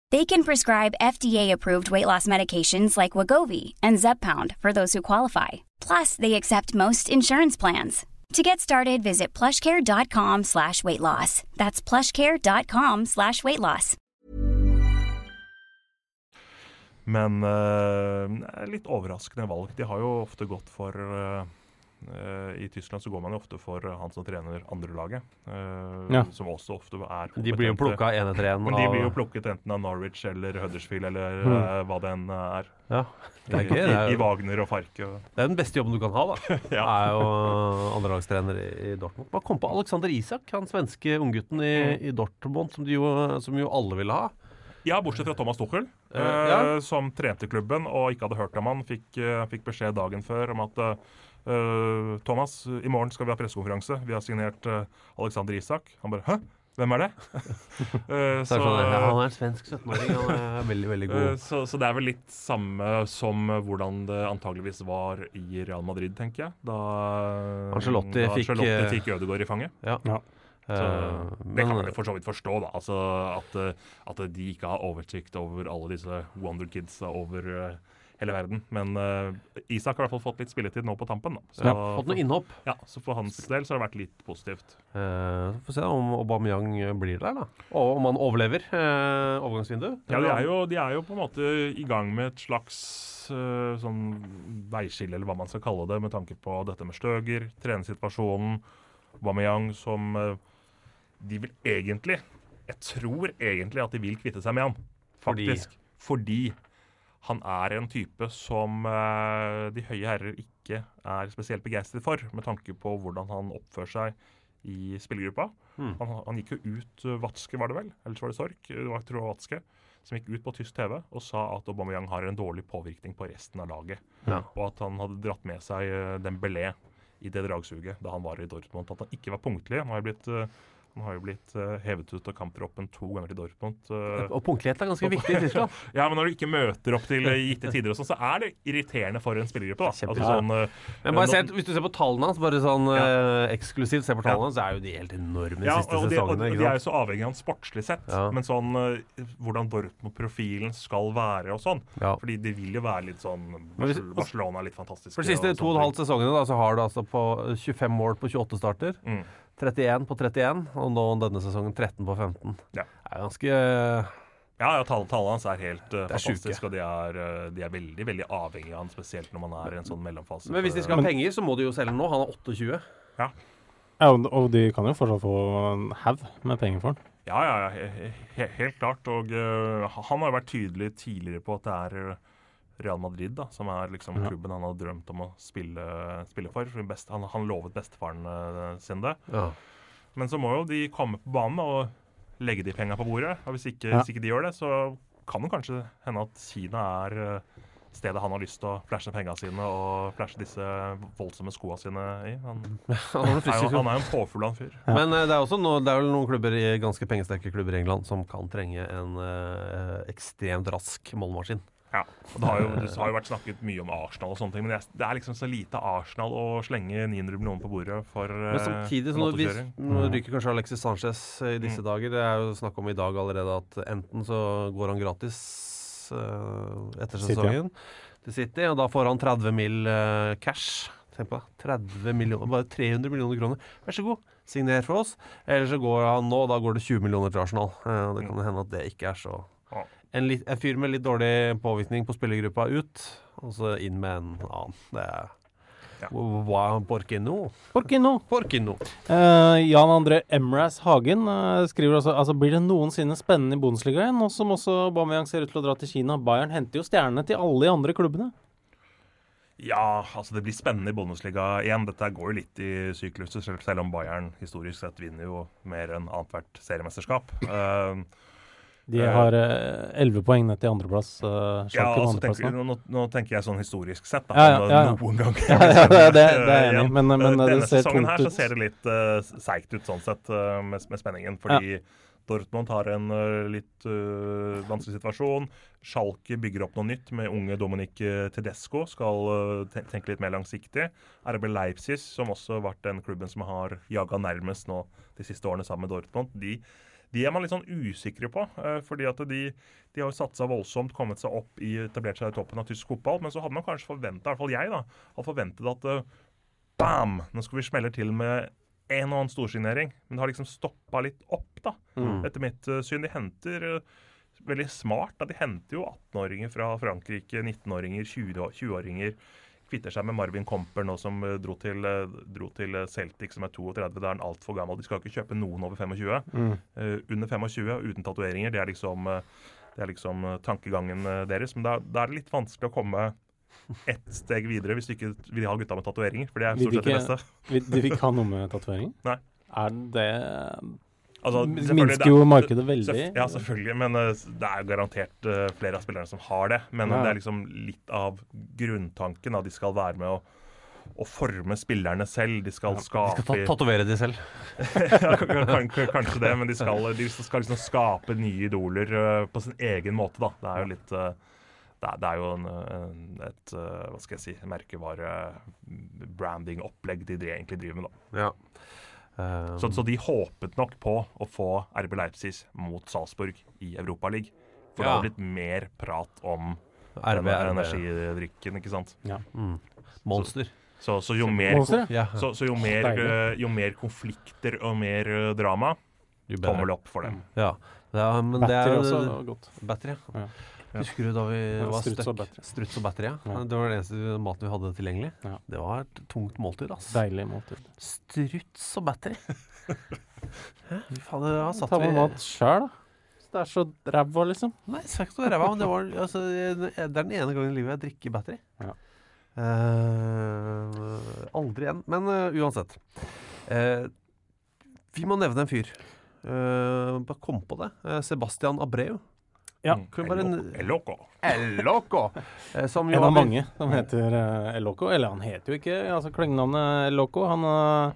They can prescribe FDA-approved weight loss medications like Wagovi and Zepbound for those who qualify. Plus, they accept most insurance plans. To get started, visit plushcare.com slash weight loss. That's plushcare.com slash weight loss. Men uh, litt overraskende valg. De har jo ofte gått for uh, I Tyskland så går man jo ofte for han som trener andrelaget. Uh, Ja. Som også ofte er De blir jo kompetente. plukka én etter én. Men de blir jo plukket enten av Norwich eller Huddersfield eller Mm. eh, hva det enn er. Ja, det er I, gøy. Det er, i, I Wagner og Farke. Og. det er den beste jobben du kan ha, da. Ja. Er jo andrelagstrener i, i Dortmund. Hva kom på Alexander Isak, han svenske unggutten i, Mm. i Dortmund, som, de jo, som jo alle ville ha? Ja, bortsett fra Thomas Tuchel, Eh, eh, ja. som trente klubben og ikke hadde hørt om han. Fikk, eh, fikk beskjed dagen før om at eh, Thomas, i morgen skal vi ha pressekonferanse. Vi har signert eh, Alexander Isak. Han bare Hæ? Hvem er det? Eh, Så sånn, ja, han er en svensk 17-åring. Han er veldig, veldig Eh, god. Så, så det er vel litt samme som eh, hvordan det antageligvis var i Real Madrid, tenker jeg. Da Charlotte fikk, Ancelotti eh, fikk Ødegaard i fanget. Ja. Ja. Så Eh, det kan man for så vidt forstå, da. Altså at, eh, at de ikke har oversikt over alle disse Wonder Kidsa over eh, hele verden. Men uh, Isak har i hvert fall fått litt spilletid nå på tampen. Da. Så, Ja, fått noe innhopp. Ja, så for hans del så har det vært litt positivt. Eh, Få se om Aubameyang blir der, da. Og om han overlever uh, overgangsvinduet. Ja, de er, jo, de er jo på en måte i gang med et slags uh, sånn veiskille, eller hva man skal kalle det, med tanke på dette med Støger, trenersituasjonen, Aubameyang som eh, De vil egentlig Jeg tror egentlig at de vil kvitte seg med han, Fordi? faktisk. Fordi han er en type som eh, de høye herrer ikke er spesielt begeistret for, med tanke på hvordan han oppfører seg i spillergruppa. Mm. Han, han gikk jo ut Vatske, var det vel? Eller så var det Sork? Det var, tror jeg Vatske. Som gikk ut på tysk TV og sa at Aubameyang har en dårlig påvirkning på resten av laget. Ja. Og at han hadde dratt med seg uh, Dembélé i det dragsuget da han var i Dortmund. At han ikke var punktlig. Han har blitt, han har jo blitt uh, hevet ut av kamptroppen to ganger til Dortmund. uh, Og punktlighet er ganske viktig i Tyskland. ja, men når du ikke møter opp til uh, gitte tider, og sånn, så er det irriterende for en spillergruppe. da. Altså, sånn, uh, Men bare se, Hvis du ser på tallene hans, bare sånn eh, eksklusivt ser på tallene hans, så er jo de helt enorme de Ja, siste og de, og de er jo så avhengig av han sportslig sett, Ja. men sånn eh, hvordan Dortmund-profilen skal være og sånn. Ja. Fordi det vil jo være litt sånn Barcelona er litt fantastisk. For de siste to og en halv sesongene da, så har du altså på 25 mål på 28 starter. Mm. 31 på 31, og nå denne sesongen 13 på 15. Ja. Det er ganske eh, Ja, ja tall- tallene hans er helt uh, er sjuke. fantastiske, og de er, uh, de er veldig veldig avhengige av han, spesielt når man er i en sånn mellomfase. Men hvis de skal ha penger, så må de jo selge nå. Han er 28. Ja, og, og de kan jo fortsatt få en haug med penger for han. Ja, ja, ja he, he, helt klart. Og uh, han har jo vært tydelig tidligere på at det er eh, Real Madrid da, som er liksom Ja. klubben han har drømt om å spille, spille for. Best, han, han lovet bestefaren eh, sin det. Ja. Men så må jo de komme på banen og legge de penga på bordet. Og hvis ikke, Ja. hvis ikke de gjør det, så kan det kanskje hende at Kina er eh, stedet han har lyst til å flashe penga sine og flashe disse voldsomme skoa sine i. Han, Han er jo, han er en en fyr. Men eh, det er også noe, det er vel noen klubber i, ganske pengesterke klubber i England som kan trenge en eh, ekstremt rask målmaskin. Ja, og det har, jo, det har jo vært snakket mye om Arsenal og sånne ting, men det er, det er liksom så lite Arsenal å slenge 900 millioner på bordet for eh, Men samtidig, så en nå, hvis, nå ryker kanskje Alexis Sanchez eh, i disse Mm. dager. Det er jo snakk om i dag allerede at enten så går han gratis eh, etter sesongen til City, og da får han 30 mill. eh, cash. Tenk på det. 30 millioner, bare 300 millioner kroner. Vær så god, signer for oss. Eller så går han nå, da går det 20 millioner til Arsenal. Eh, det kan jo hende at det ikke er så. En, litt, en fyr med litt dårlig påvirkning på spillergruppa ut, og så inn med en annen. Det er Ja. Hva Porkino? Porkino. Porkino. Eh, Jan André Emraz Hagen eh, skriver også altså blir det noensinne spennende i Bundesligaen, nå som også Bamiyang ser ut til å dra til Kina. Bayern henter jo stjernene til alle de andre klubbene. Ja, altså det blir spennende i Bundesliga igjen. Dette går jo litt i sykluser, selv, om Bayern historisk sett vinner jo mer enn annethvert seriemesterskap. Eh, De Eh, har elleve poeng ned til andreplass. Uh, ja, altså tenker, nå. nå, nå tenker jeg sånn historisk sett, da. Ja, ja, ja, ja. Noen gang. Ja, ja, det- det- det er enig men- men, Eh, eh, det Denne ser sesongen her så ser det litt uh, seigt ut sånn sett, uh, med, med spenningen. Fordi Dortmund har en uh, litt uh, vanskelig situasjon. Schalke bygger opp noe nytt med unge Dominic eh, Tedesco. Skal uh, tenke litt mer langsiktig. RB Leipzig, som også har vært den klubben som har jaga nærmest nå de siste årene sammen med Dortmund, de, de er man litt sånn usikre på. eh, fordi at de, de har jo satsa voldsomt, kommet seg opp i, etablert seg i toppen av tysk fotball. Men så hadde man kanskje forventa, i hvert fall jeg, da, hadde forventet at eh, bam! Nå skal vi smelle til med en og annen storsignering. Men det har liksom stoppa litt opp, da. Mm. Etter mitt eh, syn. De henter veldig smart. da. De henter jo 18-åringer fra Frankrike, 19-åringer, 20 20-åringer. Kvitter seg med Marvin Comper nå som eh, dro til, eh, dro til eh, Celtic, som er 32. Da er han altfor gammel. De skal ikke kjøpe noen over 25. Mm. Uh, under 25 og uten tatoveringer. Det er liksom, det er liksom tankegangen deres. Men da, da er det litt vanskelig å komme ett steg videre hvis du ikke vil ha gutta med tatoveringer. For det er stort sett det beste. vil- De ikke ha noe med tatoveringer? Er det Altså, minsker er- jo markedet veldig. Ja, selvfølgelig. Men eh, det er garantert eh, flere av spillerne som har det. Men Ja. det er liksom litt av grunntanken. at De skal være med å, å forme spillerne selv. De skal ja, skape skal tatovere de selv. ja, kanskje det, men de skal, de skal liksom skape nye idoler eh, på sin egen måte, da. Det er jo litt eh, det er, jo en, en, et eh, hva skal jeg si, merkevare-branding-opplegg de, de egentlig driver med. da. Ja. Så, så de håpet nok på å få RB Leipzig mot Salzburg i Europaligaen. For det Ja. har blitt mer prat om RB, energidrikken, ikke sant. Ja. Mm. Monster. Så, så jo mer, Monster, ja. så, så jo, mer eh, jo mer konflikter og mer eh, drama, tommel opp for dem. Ja. ja men det Battery er også godt. Battery, ja. Husker du da vi Ja, var struts og? Struts og battery, ja. Ja. Det var den eneste maten vi hadde tilgjengelig. Ja. Det var et tungt måltid, ass. Deilig måltid. Struts og battery. Hæ? Fy fader, da satt Ta med mat sjøl, da. Det er så ræva, liksom. Nei, sagt å ræva, men det var altså, Det er den ene gangen i livet jeg drikker battery. Ja. Uh, aldri igjen. Men uh, uansett. Uh, vi må nevne en fyr. Eh, bare kom på det. Sebastian Abreu. Ja. Mm. Bare El- El Loco. El Loco! Eh, som jo En av mange som heter El Loco. Eller han heter jo ikke altså klengenavnet El Loco. Han eh,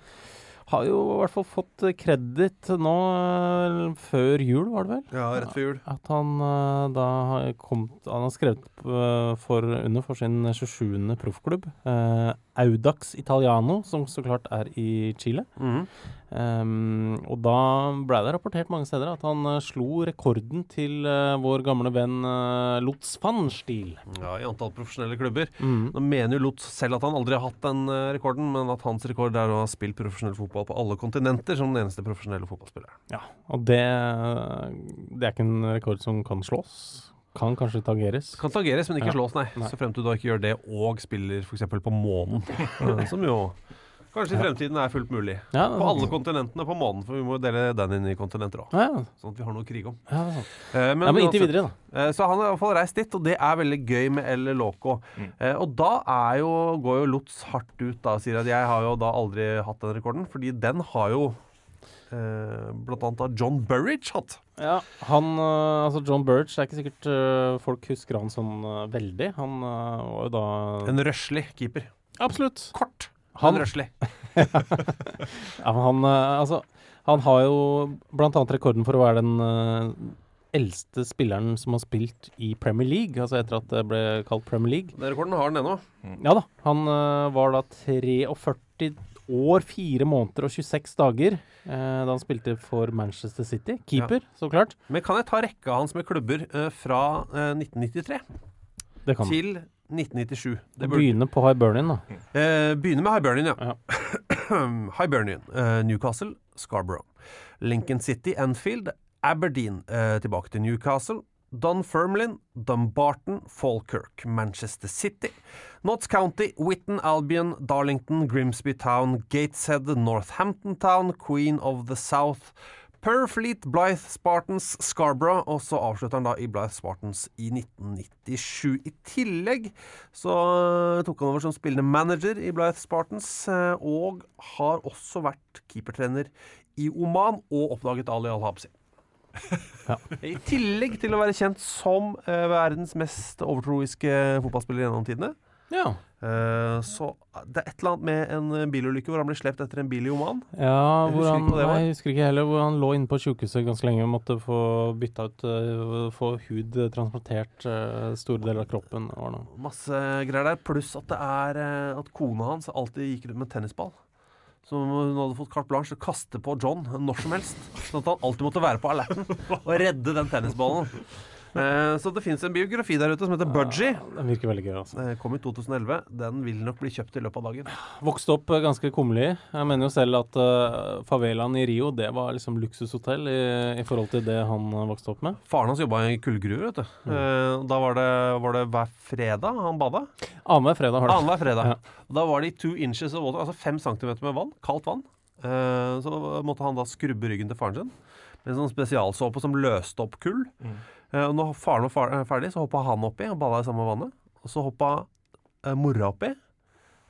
har jo i hvert fall fått kreditt nå eh, før jul, var det vel? Ja, rett før jul. At han eh, da har kommet Han har skrevet eh, for, under for sin 27. proffklubb. eh, Audax Italiano, som så klart er i Chile. Mhm. Um, og da ble det rapportert mange steder at han uh, slo rekorden til uh, vår gamle venn uh, Lutz van Stiel. Ja, I antall profesjonelle klubber. Mm. Nå mener jo Lotz selv at han aldri har hatt den rekorden, men at hans rekord er å ha spilt profesjonell fotball på alle kontinenter som den eneste profesjonelle fotballspilleren. Ja, og det, det er ikke en rekord som kan slås. Kan kanskje tangeres. Kan tangeres, men ikke Ja. slås, nei. Nei. Så frem til du da ikke gjør det og spiller f.eks. på månen. Som jo kanskje i fremtiden er fullt mulig. Ja, På alle kontinentene på månen, for vi må jo dele den inn i kontinenter òg. Ja, ja. Sånn at vi har noe å krige om. Ja, er. Eh, ja, men inntil videre, da. Eh, Så han har i hvert fall reist dit, og det er veldig gøy med El Loco. Mm. Eh, og da er jo, går jo Lutz hardt ut da og sier at jeg har jo da aldri hatt den rekorden, fordi den har jo eh, blant annet av John Burridge hatt. Ja, han, øh, altså John Burridge det er ikke sikkert folk husker han sånn veldig. Han var jo da En røslig keeper. Absolutt. Kort, Han- røslig. Ja, men han, øh, altså, han har jo annet rekorden for å være den øh, eldste spilleren som har spilt i Premier League, altså etter at det ble kalt Premier League. Den rekorden har han ennå. Ja da, han øh, var da 43 år, 4 måneder og 26 dager eh, da han spilte for Manchester City. Keeper, så klart. Men kan jeg ta rekka hans med klubber eh, fra eh, 1993 Det kan til 1997? Det begynner begynne på Hibernian, da. eh, begynne med Hibernian, ja. Ja. Hibernian, eh, Newcastle, Scarborough. Lincoln City, Anfield, Aberdeen, eh, tilbake til Newcastle. Dunfermline, Dumbarton, Falkirk, Manchester City, Notts County, Witten, Albion, Darlington, Grimsby Town, Gateshead, Northampton Town, Queen of the South, Purfleet, Blythe Spartans, Scarborough, og så avslutter han da i Blythe Spartans i 1997. I tillegg så eh, tok han over som spillende manager i Blythe Spartans, eh, og har også vært keepertrener i Oman og oppdaget Ali Al-Habsi. I tillegg til å være kjent som eh, verdens mest overtroiske fotballspiller gjennom tidene. Ja. Eh, så det er et eller annet med en eh, bilulykke hvor han ble slept etter en bil i Oman. Ja, Jeg husker han, nei, jeg husker ikke heller hvor han lå inne på sjukehuset ganske lenge og måtte få bytta ut øh, Få hud transportert store deler av kroppen. Masse greier der. Pluss at det er eh, at kona hans alltid gikk rundt med tennisball. Som hun hadde fått carte blanche til å kaste på John når som helst. Sånn at han alltid måtte være på alerten og redde den tennisballen. Eh, så det fins en biografi der ute som heter Budgie. Den virker veldig gøy, altså. Den kom i 2011. Den vil nok bli kjøpt i løpet av dagen. Vokste opp eh, ganske kummerlig. Jeg mener jo selv at uh, favelaen i Rio, det var liksom luksushotell i, i forhold til det han eh, vokste opp med. Faren hans jobba i kullgruver, vet du. Eh, da var det, var det hver fredag han bada. Annenhver fredag har det. Annenhver fredag. Ja. Da var det i two inches of water, altså fem centimeter med vann. Kaldt vann. Eh, så måtte han da skrubbe ryggen til faren sin med en sånn spesialsåpe som løste opp kull. Eh, og når faren var ferdig, så hoppa han oppi og bada i samme vannet. Og så hoppa eh, mora oppi,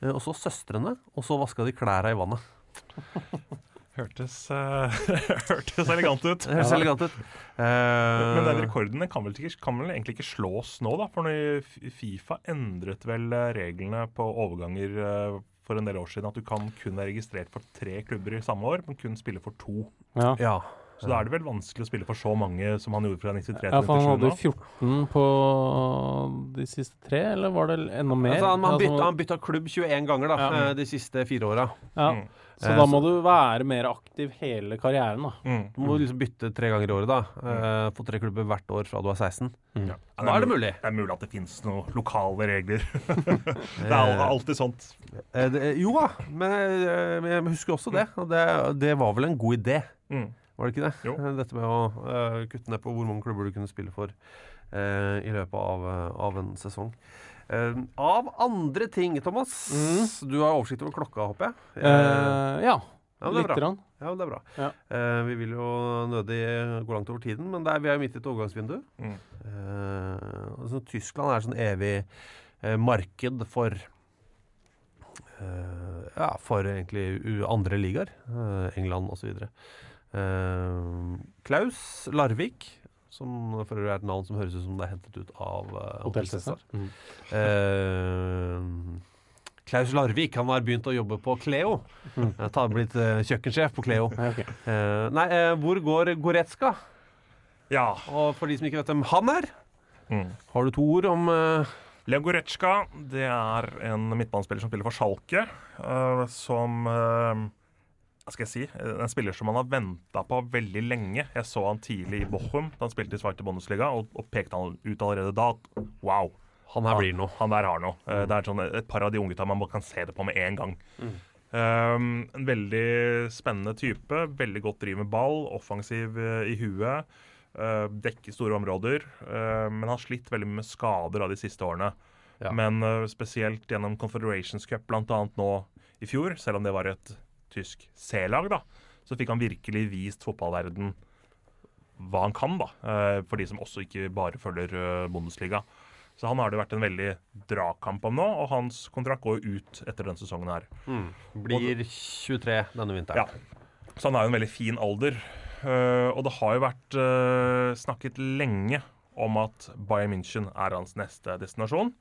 eh, og så søstrene, og så vaska de klærne i vannet. Hørtes, uh, hørtes elegant ut. Hørtes ja. elegant ut. Uh, Men den rekorden kan vel, ikke, kan vel egentlig ikke slås nå, da? For når Fifa endret vel eh, reglene på overganger eh, for en del år siden. At du kan kun være registrert for tre klubber i samme år, men kun spille for to. Ja. ja. Så da er det vel vanskelig å spille for så mange som han gjorde fra 93 til Ja, for han hadde jo 14 på de siste tre, eller var det enda mer? Altså, han, han, bytta, han bytta klubb 21 ganger da, Ja. eh, de siste fire åra. ja. Mm. Så Eh, da må du være mer aktiv hele karrieren, da. Mm. Du må liksom bytte tre ganger i året, da. Eh, få tre klubber hvert år fra du er 16. Ja. Da er det mulig. Det er mulig at det finnes noen lokale regler. det er alltid sånt. Eh, det, jo da, men, eh, men jeg husker også det. Og det, det var vel en god idé, Mm. Var det ikke det? Jo. Dette med å uh, kutte ned på hvor mange klubber du kunne spille for uh, i løpet av, eh, av en sesong. Uh, av andre ting, Thomas. Du har oversikt over klokka, håper jeg? Eh, ja, Ja, men det er bra. grann. Ja, men det er bra. Ja. Uh, vi vil jo nødig gå langt over tiden, men er, vi er jo midt i et overgangsvindu. Mm. Uh, altså, Tyskland er sånn evig uh, marked for eh, Ja, for egentlig u andre ligaer. Uh, England osv. Uh, Klaus Larvik, som for øvrig er et navn som høres ut som det er hentet ut av uh, Hotell Cæsar. Mm. Uh, Klaus Larvik han har begynt å jobbe på Cleo. Mm. Har blitt uh, kjøkkensjef på Cleo. Ja, ok. Eh, nei, eh, hvor går Goretzka? Ja. Og for de som ikke vet hvem han er, Mm. har du to ord om Leon Leo Goretzka det er en midtbanespiller som spiller for Schalke. eh, som eh, Hva skal jeg si? eh, En spiller som man har venta på veldig lenge. Jeg så han tidlig i Bochum da han spilte i Svarte Bundesliga, og, og pekte han ut allerede da at wow. Han her blir noe. Han der har noe. Mm. Det er sånn et par av de unggutta man kan se det på med en gang. Um, en veldig spennende type. Veldig godt driv med ball. Offensiv i huet. Uh, dekker store områder. Uh, men har slitt veldig med skader av de siste årene. Ja. Men uh, spesielt gjennom Confederations Cup, bl.a. nå i fjor, selv om det var et tysk C-lag, da, så fikk han virkelig vist fotballverden hva han kan, da. eh, for de som også ikke bare følger eh, Bundesliga. Så han har det vært en veldig dragkamp om nå, og hans kontrakt går ut etter denne sesongen her. mm, Blir 23 denne vinteren. Ja. Så han er jo en veldig fin alder. Eh, og det har jo vært snakket lenge om at Bayern München er hans neste destinasjon.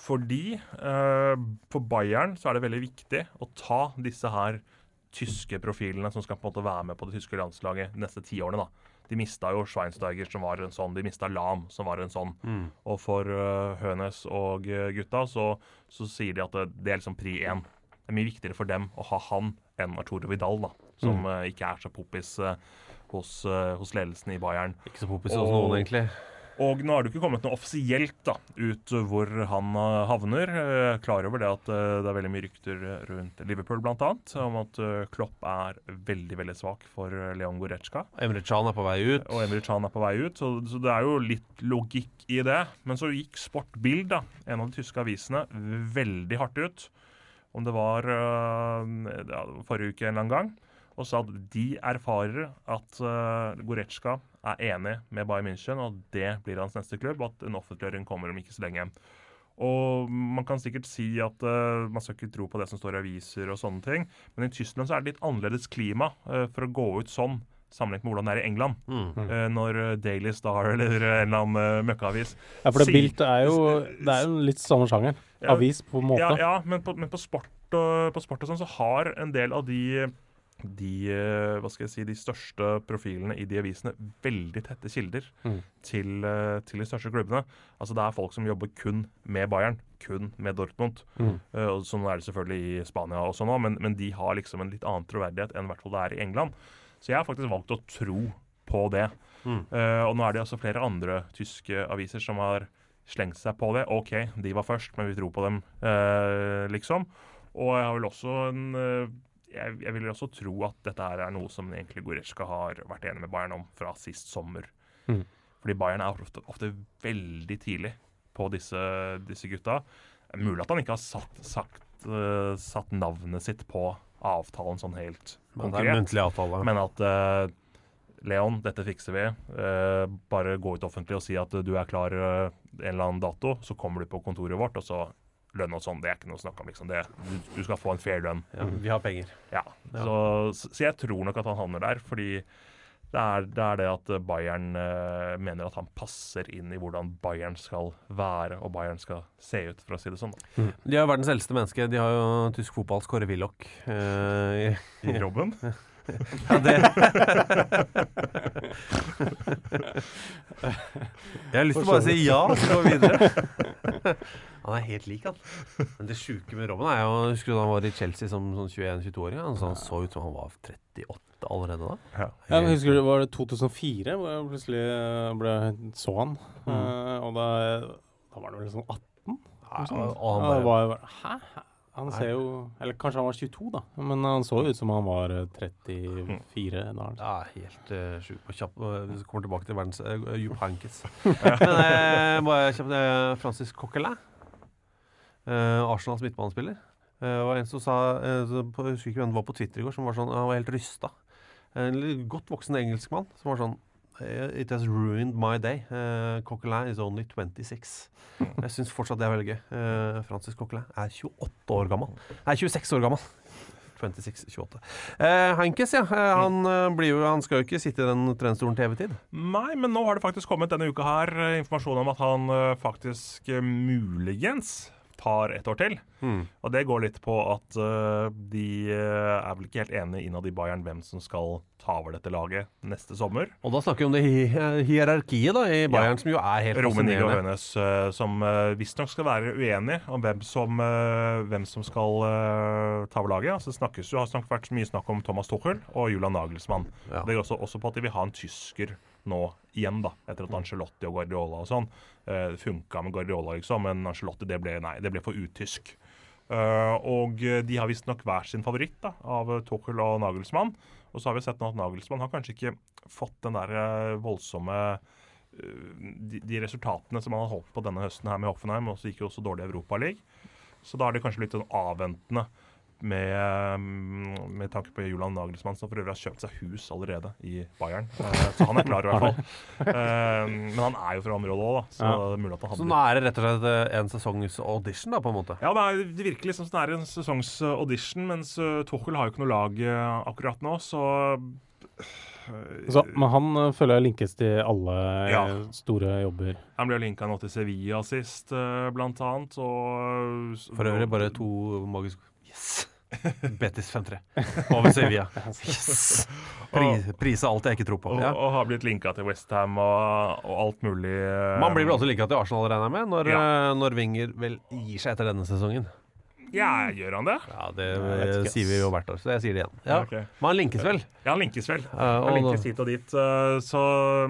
Fordi eh, for Bayern så er det veldig viktig å ta disse her tyske profilene som skal på en måte være med på det tyske landslaget de neste ti årene. da. De mista jo Schweinsteiger, som var en sånn. De mista Lam, som var en sånn. Og for uh, Hønes og eh, gutta så, så sier de at det, det er liksom pri én. Det er mye viktigere for dem å ha han enn Arturo Vidal, da, som eh, ikke er så poppis uh, hos, eh, hos ledelsen i Bayern. Ikke så poppis hos noen, egentlig. Og nå har det ikke kommet noe offisielt da, ut hvor han eh, havner. Er klar over det at eh, det er veldig mye rykter rundt Liverpool bl.a. om at eh, Klopp er veldig veldig svak for eh, Leon Goretzka. Emre Can er på vei ut. Og Emre Can er på vei ut, så, så det er jo litt logikk i det. Men så gikk Sport Bild, da, en av de tyske avisene, veldig hardt ut. Om det var ja, forrige uke en eller annen gang. Og sa at de erfarer at Goretzka er enig med Bayern München, og det blir hans neste klubb, og at en offentliggjøring kommer om ikke så lenge. Og man kan sikkert si at uh, man skal ikke tro på det som står i aviser og sånne ting, men i Tyskland så er det litt annerledes klima uh, for å gå ut sånn sammenlignet med hvordan det er i England. Eh, når eh, Daily Star eller en eller annen uh, møkkaavis Ja, for det Bilt er jo Det er jo litt samme sjanger. Avis, på en måte. Ja, ja men, på, men på, sport og, på sport og sånn så har en del av de de, eh, hva skal jeg si, de største profilene i de avisene veldig tette kilder Mm. til, eh, til de største klubbene. Altså Det er folk som jobber kun med Bayern, kun med Dortmund. Mm. Uh, og Sånn er det selvfølgelig i Spania også nå, men, men de har liksom en litt annen troverdighet enn hvert fall det er i England. Så jeg har faktisk valgt å tro på det. Mm. Uh, og nå er det altså flere andre tyske aviser som har slengt seg på det. OK, de var først, men vi tror på dem, uh, liksom. Og jeg har vel også en jeg, jeg vil også tro at dette her er noe som egentlig Goretzka har vært enig med Bayern om fra sist sommer. Mm. Fordi Bayern er ofte, ofte veldig tidlig på disse, disse gutta. Mulig at han ikke har satt, sagt, uh, satt navnet sitt på avtalen sånn helt konkret, Men. Men at uh, Leon, dette fikser vi. Eh, bare gå ut offentlig og si at du er klar eh, en eller annen dato. Så kommer du på kontoret vårt, og så lønn og sånn. Det er ikke noe å snakke om. liksom. Det, du, du skal få en fair lønn. Ja, vi har penger. Ja, Ja. Så, så jeg tror nok at han havner der, fordi det er det, er det at Bayern eh, mener at han passer inn i hvordan Bayern skal være og Bayern skal se ut, for å si det sånn. da. De er verdens eldste menneske. De har jo tysk fotballs Kåre Willoch. eh, i- I Robben. Ja, det Jeg har lyst til å bare si ja, så gå vi videre. Han er helt lik, han. Men det sjuke med Robben er jo Husker du da han var i Chelsea som sånn 21-22-åring? Han, så han så ut som han var 38 allerede da. Ja. Ja, men husker du, Var det 2004 hvor jeg plutselig eh, ble, så han? Mm. Eh, og da, da var han vel sånn 18? Ja, Sånn. og han Ja, bare- Hæ? Han ser jo Eller kanskje han var 22, da. Men han så ut som han var eh, 34 da. Altså. Ja, helt uh, sjukt. Og kjapp, uh, vi kommer tilbake til verdens uh, Jupp Heynckes. Men bare kjapt uh, Francis Coquelin. Uh, Arsenals midtbanespiller. Uh, var en som sa uh, på, Jeg husker ikke hvem det var på Twitter i går, som var sånn Han var helt rysta. En godt voksen engelskmann som var sånn eh, It has ruined my day. Uh, Coquelin is only 26. Jeg syns fortsatt det er veldig gøy. Uh, Francis Coquelin er 28 år gammel. Nei, 26 år gammel. 26, 28. Eh, Heinkes, ja. Eh, han, eh, blir jo, han skal jo ikke sitte i den trenerstolen til evig tid. Nei, men nå har det faktisk kommet denne uka her eh, informasjon om at han eh, faktisk eh, muligens tar et år til. Mm. Og det går litt på at uh, de eh, er vel ikke helt enige innad i Bayern hvem som skal ta over dette laget neste sommer. Og da snakker vi om det hi eh, hierarkiet da, i Bayern, som jo er helt Rummenigge og. Hønes uh, som uh, visstnok skal være uenige om hvem som, uh, hvem som skal eh, ta over laget. Altså, det snakkes jo, har snakket, vært mye snakk om Thomas Tuchel og Julian Nagelsmann. Ja. Det går også, også på at de vil ha en tysker nå igjen, da, etter at Ancelotti og Guardiola og sånn uh, funka med Guardiola, liksom, men Angelotti det ble, nei, det ble for utysk. Uh, og eh, de har visstnok hver sin favoritt da, av eh, Tuchel og Nagelsmann. Og så har vi sett nå at Nagelsmann har kanskje ikke fått den der eh, voldsomme eh, de, de resultatene som han hadde håpet på denne høsten her med Hoffenheim, og så gikk jo også dårlig i Europaligaen. Så da har det kanskje blitt sånn avventende med, mm, med tanke på Julian Nagelsmann, som for øvrig har kjøpt seg hus allerede i Bayern. Eh, så han er klar, i hvert fall. Eh, men han er jo fra området òg, da, så Ja. det er mulig at han Så nå er det rett og slett eh, en sesongs audition, da, på en måte. ja, det, er, det virker liksom som det er en sesongs uh, audition, mens Tuchel har jo ikke noe lag akkurat nå, så Så, men han føler jeg linkes til alle Ja. store jobber. Han ble linka nå til Sevilla sist, blant annet. Og, For øvrig bare to magiske Yes! Betis 5-3 over Sevilla. Yes! Pris, prise alt jeg ikke tror på. og, Ja. og har blitt linka til Westham og, og alt mulig. Man blir vel også linka til Arsenal, regner jeg med, når, Ja. eh, når Wenger vel gir seg etter denne sesongen. Ja, gjør han det? Ja, det eh, sier vi jo hvert år, så jeg sier det igjen. Ja. okay. Men han linkes vel? Ja, han linkes vel. Han linkes hit og dit. uh, Så,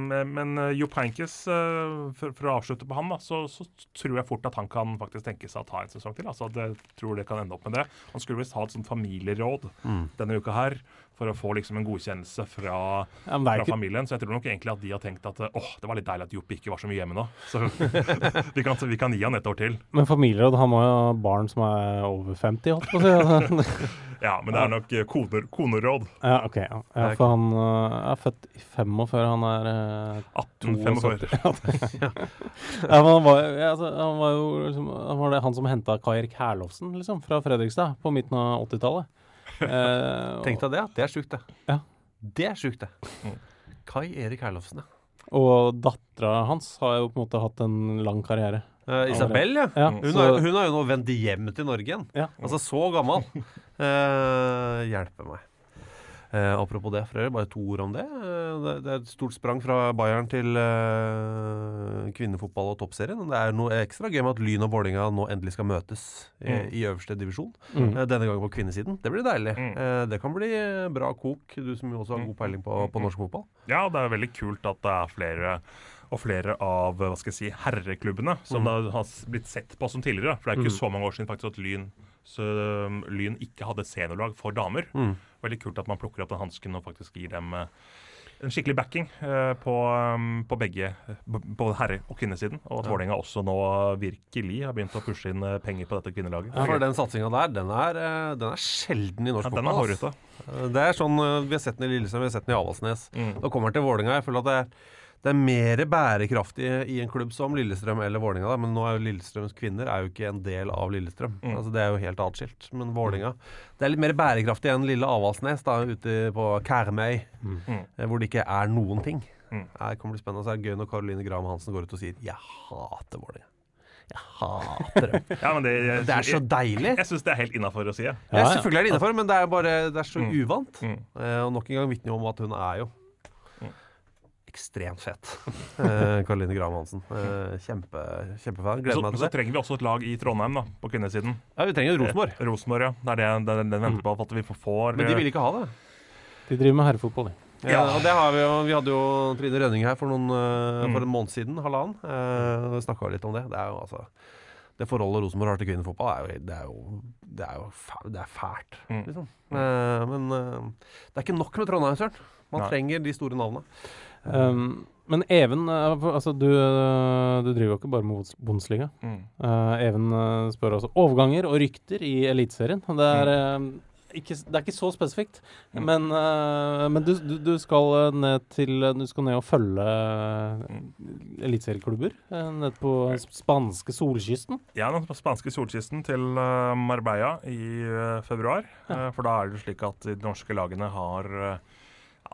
men Jo uh, Jupp Heynckes, uh, for, for å avslutte på han, da, så, så tror jeg fort at han kan faktisk tenke seg å ta en sesong til. Altså, jeg tror det kan ende opp med det. Han skulle visst ha et sånt familieråd Mm. denne uka her for å få liksom en godkjennelse fra, Ja, fra ikke, familien. Så jeg tror nok egentlig at de har tenkt at åh, det var litt deilig at Jopp ikke var så mye hjemme nå. Så vi, kan, vi kan gi han et år til. men familieråd, han må jo ha barn som er over 50, holdt på å si. altså. Ja, men det er nok uh, koner, koneråd. ja, ok. Ja. Ja, for han eh, er født i 45, han er uh, 1845. ja, men han var, ja, altså, han var jo liksom, han var det han som henta Kai Erik Herlovsen, liksom, fra Fredrikstad på midten av 80-tallet. Eh, Tenk deg det. Det er sjukt, det. Ja. Det er sjukt, det. Mm. Kai Erik Herlofsen, ja. Og dattera hans har jo på en måte hatt en lang karriere. Uh, Isabel, ja. Ja, Hun, så- har, hun har jo nå vendt hjem til Norge igjen. Ja. Altså så gammel. Uh, hjelpe meg. Eh, apropos det, for bare to ord om det. Eh, det. Det er et stort sprang fra Bayern til eh, kvinnefotball og toppserien. Det er noe ekstra gøy med at Lyn og Vålerenga nå endelig skal møtes i, Mm. i øverste divisjon. Mm. Eh, denne gangen på kvinnesiden. Det blir deilig. Mm. Eh, det kan bli eh, bra kok, du som jo også har god peiling på, på norsk fotball. Ja, det er veldig kult at det er flere og flere av hva skal jeg si, herreklubbene som Mm. da har blitt sett på som tidligere. For det er ikke Mm. så mange år siden faktisk at Lyn, så, um, Lyn ikke hadde seniorlag for damer. Mm. Veldig kult at man plukker opp den hansken og faktisk gir dem eh, en skikkelig backing eh, på, um, på begge, både herre- og kvinnesiden. Og at Ja. Vålerenga også nå virkelig har begynt å pushe inn eh, penger på dette kvinnelaget. Ja, for den satsinga der, den er, den er sjelden i norsk Ja, den er fotball. hårete. Det er sånn, Vi har sett den i Lillesand, vi har sett den i Avaldsnes. Mm. Da kommer den til Vålinga. Jeg føler at det er, det er mer bærekraftig i en klubb som Lillestrøm eller Vålinga. Da. Men nå er jo Lillestrøms kvinner er jo ikke en del av Lillestrøm. Mm. Altså Det er jo helt atskilt. Men Vålinga Det er litt mer bærekraftig enn lille Avaldsnes da, ute på Karmøy, Mm. eh, hvor det ikke er noen ting. Mm. Det kommer bli spennende. Så er det gøy når Caroline Graham Hansen går ut og sier 'Jeg hater Vålinga'. Jeg hater dem. Ja, men det, Det er så deilig. Jeg syns det er helt innafor å si. Ja. Ja, selvfølgelig er det innafor, men det er bare det er så Mm. uvant. Mm. Eh, og nok en gang vitner om at hun er jo Mm. Ekstremt fet. Eh, Karoline Graham Hansen. Eh, kjempe, kjempefan. Gleder Så, meg til det. trenger vi også et lag i Trondheim da, på kvinnesiden. Ja, vi trenger Rosenborg. Eh, Rosenborg, ja. Det er det, det, det den venter på at vi får. Men de eh, vil ikke ha det. De driver med herrefotball, de. Ja, Ja. og det har vi jo. Vi hadde jo Trine Rønning her for, noen, eh, Mm. for en måned siden, halvannen. Eh, Snakka litt om det. Det er jo altså Det forholdet Rosenborg har til kvinnefotball, er jo, det er jo, det er jo det er fælt, Mm. liksom. Eh, men eh, det er ikke nok med Trondheim, Søren. Man Nei. trenger de store navnene. Um, men Even, eh, altså du, eh, du driver jo ikke bare med Bundes- Bundesliga. Mm. Uh, Even spør også overganger og rykter i Eliteserien. Det ikke, det er ikke så spesifikt, Mm. men, uh, men du, du, du skal ned til Du skal ned og følge uh, eliteserieklubber ned på spanske solkysten. Ja, den spanske solkysten til Marbella i februar. Eh, for da er det slik at de norske lagene har ja,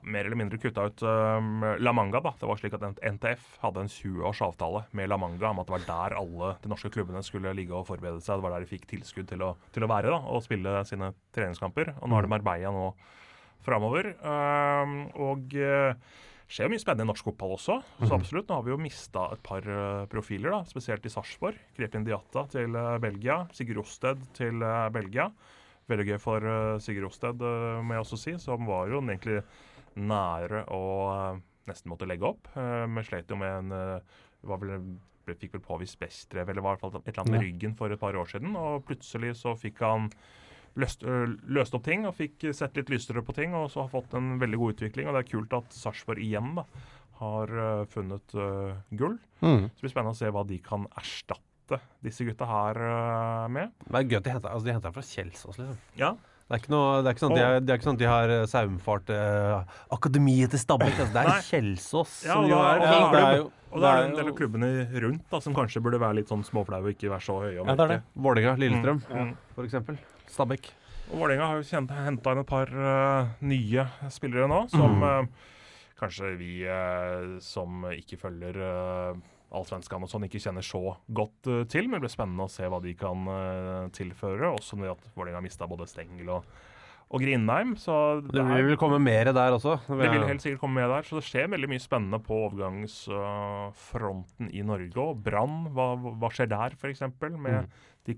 mer eller mindre kutta ut um, La Manga. da. Det var slik at NTF hadde en 20-års avtale med La Manga om at det var der alle de norske klubbene skulle ligge og forberede seg. Det var der de fikk tilskudd til å, til å være da, og spille sine treningskamper. Og nå er det Marbella nå framover. Um, og det skjer mye spennende i norsk fotball også. Så absolutt. Nå har vi jo mista et par eh, profiler, da, spesielt i Sarpsborg. Grepin Diatta til eh, Belgia. Sigurd Osted til eh, Belgia. Veldig gøy for Sigurd Rosted, uh, må jeg også si, som var jo egentlig nære å eh, nesten måtte legge opp. Uh, men slet jo med en eh, var vel, Fikk vel påvist bestrev, eller var i hvert fall et eller annet med ryggen for et par år siden. Og plutselig så fikk han løst, løst opp ting og fikk sett litt lysere på ting, og så har fått en veldig god utvikling. Og det er kult at Sarpsborg igjen da, har funnet uh, gull. Mm. Så det blir spennende å se hva de kan erstatte disse gutta her uh, med. Det er gøy at de henter, altså de fra Kjelsås, liksom. Ja, Det er ikke, noe, det er ikke sånn de, er, det er ikke sånn at de har eh, saumfart eh, akademiet til Stabæk. Altså, det er Kjelsås Ja, som og er det er en del av klubbene rundt da, som kanskje burde være litt sånn småflaue og ikke være så høye Ja, det er det. Vålerenga, Lillestrøm, Mm. for eksempel. Stabæk. Og Vålerenga har jo henta inn et par uh, nye spillere nå, som Mm. uh, kanskje vi uh, som ikke følger uh, allsvenskan og sånn, ikke kjenner så godt uh, til. Men det blir spennende å se hva de kan uh, tilføre. Også med at Vålerenga har mista både Stengel og, og Grindheim. Så det, Det vil komme mer der også. det vil helt sikkert komme mer der. Så det skjer veldig mye spennende på overgangsfronten i Norge. Og Brann, hva, hva skjer der f.eks. med Mm. de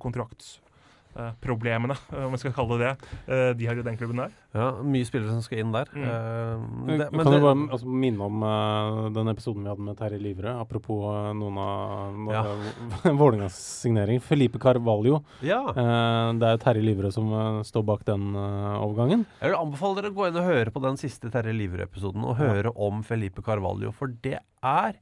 kontraktsproblemene, om jeg skal kalle det det, eh, de har i den klubben der? Ja, mye spillere som skal inn der. Mm. Eh, det, kan du bare altså, minne om uh, den episoden vi hadde med Terje Livre, apropos uh, noen av Ja. uh, Vålerengas signering. Felipe Carvalho. ja. Uh, det er jo Terje Livre som eh, står bak den eh, overgangen. Jeg vil anbefale dere å gå inn og høre på den siste Terje Livre-episoden og høre om Felipe Carvalho, for det er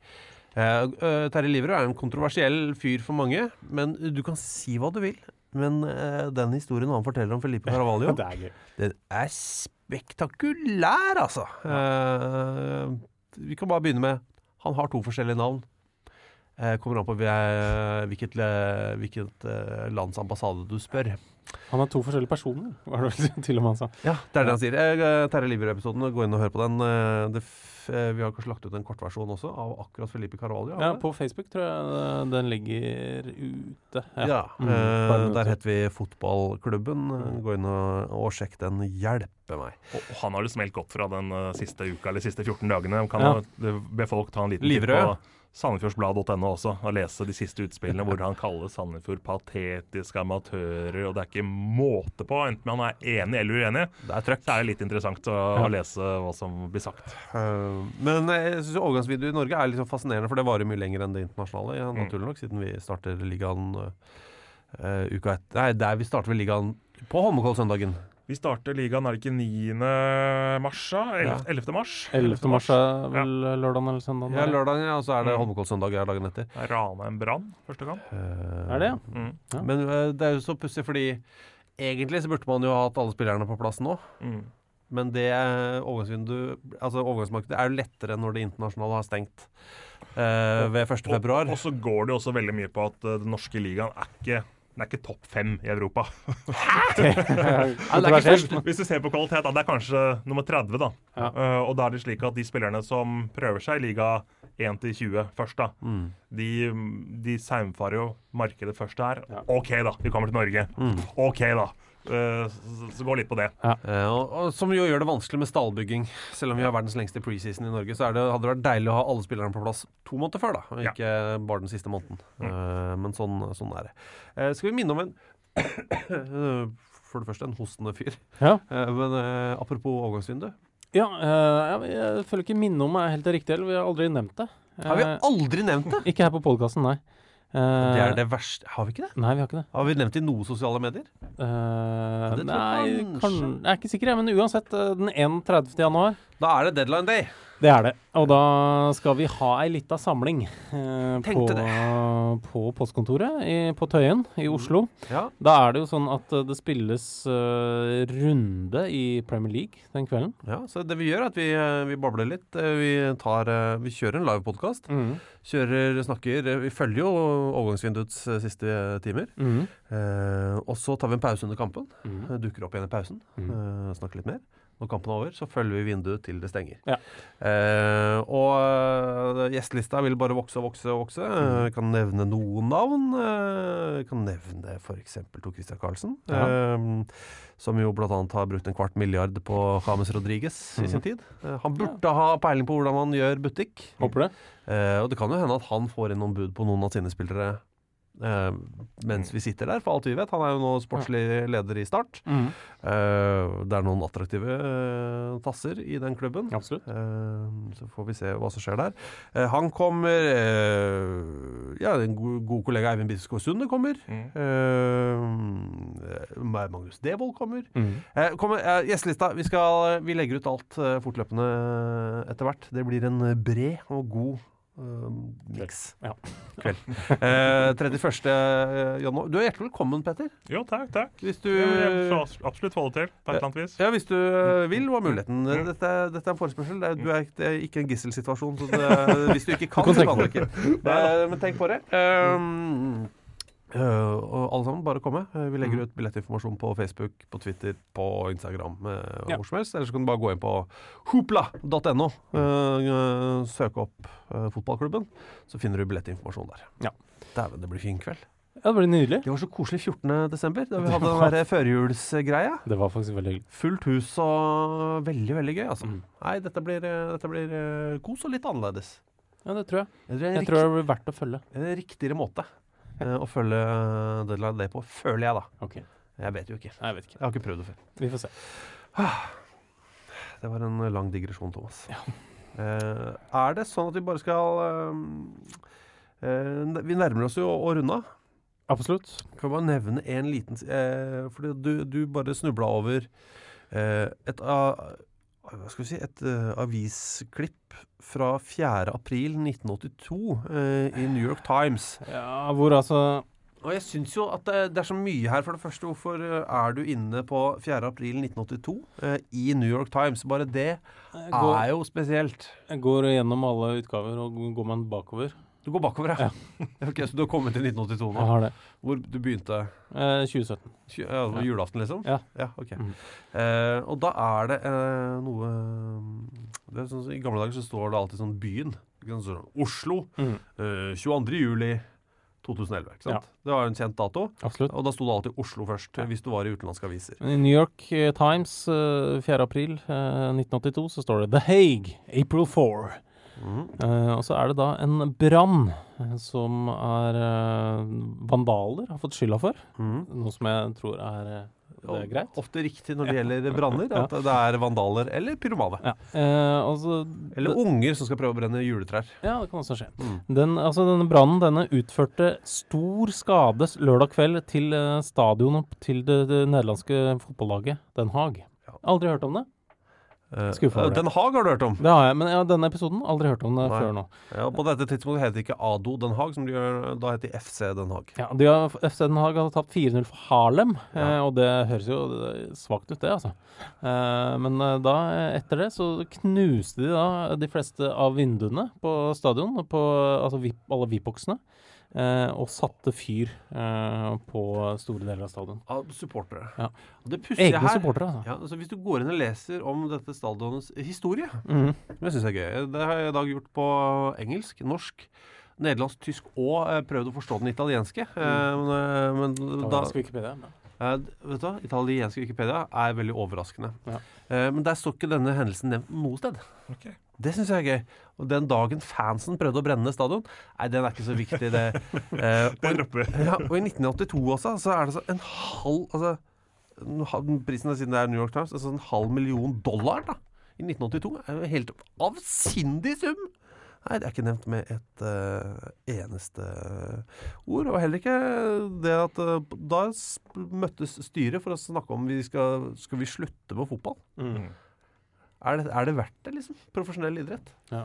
eh, eh, Terje Livre er en kontroversiell fyr for mange, men du kan si hva du vil. Men uh, den historien han forteller om Felipe Carvalho, det er gøy. den er spektakulær, altså. Eh, vi kan bare begynne med Han har to forskjellige navn. Uh, kommer an på hvilket, hvilket lands ambassade du spør. Han har to forskjellige personer, var det vel til og med han sa. Ja, det er det han sier. Terje Liver-episoden, gå inn og hør på den. Det vi har kanskje lagt ut en kortversjon også, av akkurat Felipe Carvalho. Ja, på Facebook tror jeg eh, den ligger ute. Ja, Mm, eh, der heter vi Fotballklubben. Eh, Gå inn og, og sjekk den. Hjelpe meg. Og, og han har jo smelt godt fra den uh, siste uka eller siste 14 dagene. Kan Ja. be folk ta en liten Livrød. titt på Sandefjordsblad.no også og lese de siste utspillene hvor han kaller Sandefjord patetiske amatører, og det er ikke måte på, enten han er enig eller uenig. Det er trøkk. Så er det litt interessant å, Ja. lese hva som blir sagt. Uh, men jeg syns overgangsvideo i Norge er litt sånn fascinerende, for det varer mye lenger enn det internasjonale. Ja, Mm. naturlig nok, siden vi starter ligaen uh, uka etter Nei, der vi starter vel ligaen på Holmenkollsøndagen. Vi starter ligaen, er det ikke 9. mars? 11. 11. mars? 11. mars er vel lørdagen eller søndagen? Ja, lørdagen, ja, og så er det Mm. Holmenkollsøndag ja, dagen etter. Det er Ranheim Brann første gang. Uh, Er det, ja? Mm. Ja. Men uh, det er jo så pussig, fordi egentlig så burde man jo ha hatt alle spillerne på plass nå. Mm. Men det altså overgangsmarkedet er jo lettere når det internasjonale har stengt uh, ved 1. februar. Og, og så går det jo også veldig mye på at uh, den norske ligaen er ikke den er ikke topp fem i Europa. Hæ? Hvis du ser på kvalitet, da, det er kanskje nummer 30, da. Ja. Uh, og da er det slik at de spillerne som prøver seg i liga 1-20 først, da, Mm. de, de saumfarer jo markedet først der. Ja. OK, da, vi kommer til Norge. Mm. OK, da. Eh, så, går litt på det. Eh, og, og som jo gjør det vanskelig med stallbygging. Selv om vi har verdens lengste preseason i Norge, så er det, hadde det vært deilig å ha alle spillerne på plass to måneder før, da. Og Ja. ikke bare den siste måneden. Mm. Eh, men sånn, sånn er det. Eh, skal vi minne om en For det første en hostende fyr. Ja. Eh, men apropos overgangsvindu. Ja, eh, jeg, jeg føler ikke minne om er helt riktig. eller vi har aldri nevnt det. Har vi aldri nevnt det? Ikke her på podkasten, nei. Eh, Det er det verste Har vi ikke det? Nei, vi har ikke det. Har vi nevnt det i noen sosiale medier? Uh, nei, kanskje. kan, jeg er ikke sikker, men uansett. eh, Den 31. januar, Da er det deadline day. det er det. Og da skal vi ha ei lita samling eh, på, på postkontoret i, på Tøyen i Oslo. Ja. Da er det jo sånn at eh, det spilles uh, runde i Premier League den kvelden. ja, så det vi gjør er at vi, eh, vi babler litt. Vi, tar, vi kjører en live podkast. Mm. Kjører, snakker Vi følger jo overgangsvinduets siste timer. Mm. Eh, og så tar vi en pause under kampen. Eh, Dukker opp igjen i pausen. Mhm. eh, snakker litt mer. Når kampen er over, så følger vi vinduet til det stenger. Ja. Eh, og eh, gjestelista vil bare vokse og vokse og vokse. Mm. Eh, kan nevne noen navn. Eh, kan nevne f.eks. Tor Christian Karlsen. Ja. Eh, som jo bl.a. har brukt en kvart milliard på James Rodriguez i Mhm. sin tid. Eh, han burde ha peiling på hvordan man gjør butikk. Håper det. Eh, og det kan jo hende at han får inn noen bud på noen av sine spillere eh, mens vi sitter der, for alt vi vet. Han er jo nå sportslig leder i Start. Mm. Uh, det er noen attraktive uh, tasser i den klubben. Så får vi se hva som skjer der. Han kommer Ja, en god, god kollega Eivind Biskår Sunde kommer. Mm. Magnus Devold kommer. Mm. Kommer Gjestelista. Vi, skal, vi legger ut alt fortløpende etter hvert. Det blir en bred og god uh, miks. Ja. Kveld. Uh, 31. januar. Du er hjertelig velkommen, Petter. Jo, takk, takk. Hvis du Ja, jeg får absolutt få det til, på et eller annet vis. ja, hvis du eh, vil og har muligheten. Mm. Dette, er- dette er en forespørsel. Det er, du er, det er ikke en gisselsituasjon. Så det, hvis du ikke kan, Du kan så kan du ikke. Men tenk på det. Um, eh, og alle sammen, bare komme. Uh, Vi Mm. legger ut billettinformasjon på Facebook, på Twitter, på Instagram. Uh, Ja. hvor som helst. Eller så kan du bare gå inn på hopla.no. søke opp fotballklubben, så finner du billettinformasjon der. Ja. Dæven, det blir fin kveld. Ja, det blir nydelig. Det var så koselig 14. desember, da vi hadde den der førjulsgreia. Det var faktisk veldig hyggelig. Fullt hus og veldig, veldig gøy, altså. Mm. Nei, dette blir, dette blir kos og litt annerledes. Ja, det tror jeg. Jeg tror, en, Jeg tror det blir verdt å følge. rik- en riktigere måte å følge eh, Deadline Day på, føler jeg, da. Okay. Jeg vet jo ikke. Jeg vet ikke. Jeg har ikke prøvd det før. Vi får se. Det var en lang digresjon, Thomas. Eh, er det sånn at vi bare skal eh, eh, Vi nærmer oss jo å runde av. Absolutt. Kan vi bare nevne en liten eh, Fordi du, du bare snubla over eh, et av hva skal vi si, et uh, avisklipp fra 4. april 1982 eh, i New York Times. Ja, hvor altså Og jeg syns jo at det, det er så mye her. For det første, hvorfor eh, er du inne på 4. april 1982 eh, i New York Times? Bare det går, er jo spesielt. jeg går gjennom alle utgaver, og går man bakover, Du går bakover, ja. Ok, Så du har kommet til 1982 nå? Jeg har det. Hvor du begynte Eh, 2017. Tju- ja, det var Julaften, liksom? Ja. ja ok. Mm. Eh, og da er det eh, noe det er sånn, I gamle dager så står det alltid sånn byen. Sånn, Oslo. Mm. eh, 22. juli 2011. Ikke sant? Det var en kjent dato. Absolutt. Og da sto det alltid Oslo først, hvis du var i utenlandske aviser. Men I New York eh, Times eh, 4. april eh, 1982 så står det The Hague, April 4. Eh, og så er det da en brann eh, som er uh, vandaler har fått skylda for. Mm. Noe som jeg tror er, det er greit. Ofte riktig når det gjelder branner, at det er vandaler eller pyromane. Ja. Uh, altså, så- Eller unger som skal prøve å brenne juletrær. Ja, det kan også skje. Mm. Den, altså, denne brannen denne utførte stor skade lørdag kveld til stadionet til det, det nederlandske fotballaget Den Haag. Aldri hørt om det? Eh, Skuffa over. Den Haag har du hørt om? Det har jeg, men ja, denne episoden aldri hørt om det Nei. før nå. Ja, på dette tidspunktet heter det ikke ADO Den Haag, som de gjør, da heter de FC Den Haag. Ja, de har, FC Den Haag har tapt 4-0 for Harlem, eh, og det høres jo eh, svakt ut, det, altså. Eh, men eh, da, eh, etter det, så knuste de da de fleste av vinduene på stadion, på altså VIP, alle VIP-boksene, eh, og satte fyr eh, på store deler av stadion. Av supportere. Ja. Egne her supportere, altså. ja, altså Hvis du går inn og leser om dette stadionets historie, mm. det syns jeg er gøy. Det har jeg i dag gjort på engelsk, norsk, nederlandsk, tysk og eh, prøvd å forstå den italienske. Mm. men, eh, men da, Italiensk Eh, vet du hva? Italiensk Wikipedia er veldig overraskende. Ja. Uh, men der står ikke denne hendelsen nevnt noe sted. Det syns jeg er gøy. Og den dagen fansen prøvde å brenne stadion, nei, den er ikke så viktig, det. Uh, og, ja, og i 1982 også, så er det så en halv altså, Prisen er siden det er New York Times, altså en halv million dollar da, i 1982 er jo helt avsindig sum! Nei, det er ikke nevnt med et uh, eneste ord. Og heller ikke det at uh, Da møttes styret for å snakke om vi skal, skal vi slutte med fotball. Mm. Er, det, er det verdt det, liksom? Profesjonell idrett? Ja.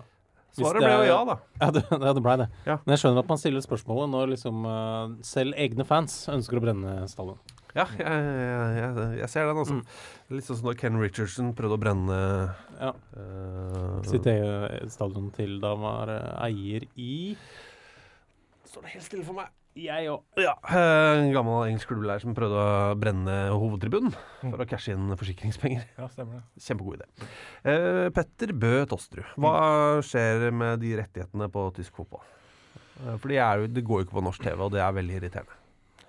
Svaret ble jo ja, da. Ja, det, ja, det blei det. Ja. Men jeg skjønner at man stiller spørsmålet når liksom uh, selv egne fans ønsker å brenne stadion. Ja, jeg, jeg, jeg, jeg ser den, altså. Litt sånn som da Ken Richardson prøvde å brenne Ja. uh, Sitt eget stadion til da han var eh, eier i Står det helt stille for meg? Jeg òg. Ja, eh, En gammel engelsk klubblærer som prøvde å brenne hovedtribunen for å cashe inn forsikringspenger. Ja, stemmer det. Kjempegod idé. Uh, Petter Bø Tosterud, hva skjer med de rettighetene på tysk fotball? Uh, for de er det går jo ikke på norsk TV, og det er veldig irriterende.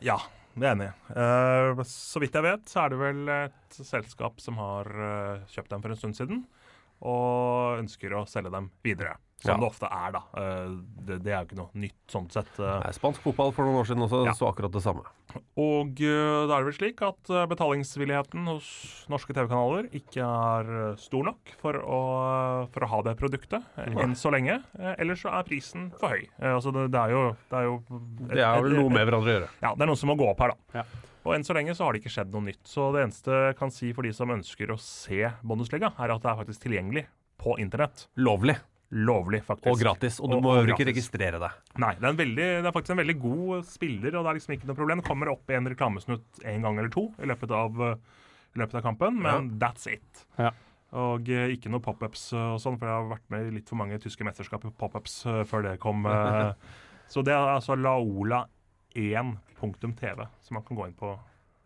Ja, det er enig. Eh, så vidt jeg vet, så er det vel et selskap som har uh, kjøpt dem for en stund siden, og ønsker å selge dem videre. Som Ja. det ofte er, da. Eh, det, det er jo ikke noe nytt sånn sett. eh. Nei, Spansk fotball for noen år siden også Ja. så akkurat det samme. Og eh, da er det vel slik at eh, betalingsvilligheten hos norske TV-kanaler ikke er eh, stor nok for å, for å ha det produktet eh, Nei. enn så lenge. Eh, Ellers så er prisen for høy. Eh, altså det, det er jo Det er, jo Det er vel noe med hverandre å gjøre. Ja, det er noe som må gå opp her, da. Ja. Og enn så lenge så har det ikke skjedd noe nytt. Så det eneste jeg kan si for de som ønsker å se Bundesliga, er at det er faktisk tilgjengelig på internett. Lovlig. Lovlig, faktisk. Og gratis. Og du må og jo ikke registrere deg. Nei, det er, en veldig, det er faktisk en veldig god spiller, og det er liksom ikke noe problem. Det kommer opp i en reklamesnutt en gang eller to i løpet av, eh, i løpet av kampen, men that's it. Ja. Og eh, ikke noe pop-ups og sånn, for jeg har vært med i litt for mange tyske mesterskap i pop-ups eh, før det kom. eh. så det er altså laola1.tv, som man kan gå inn på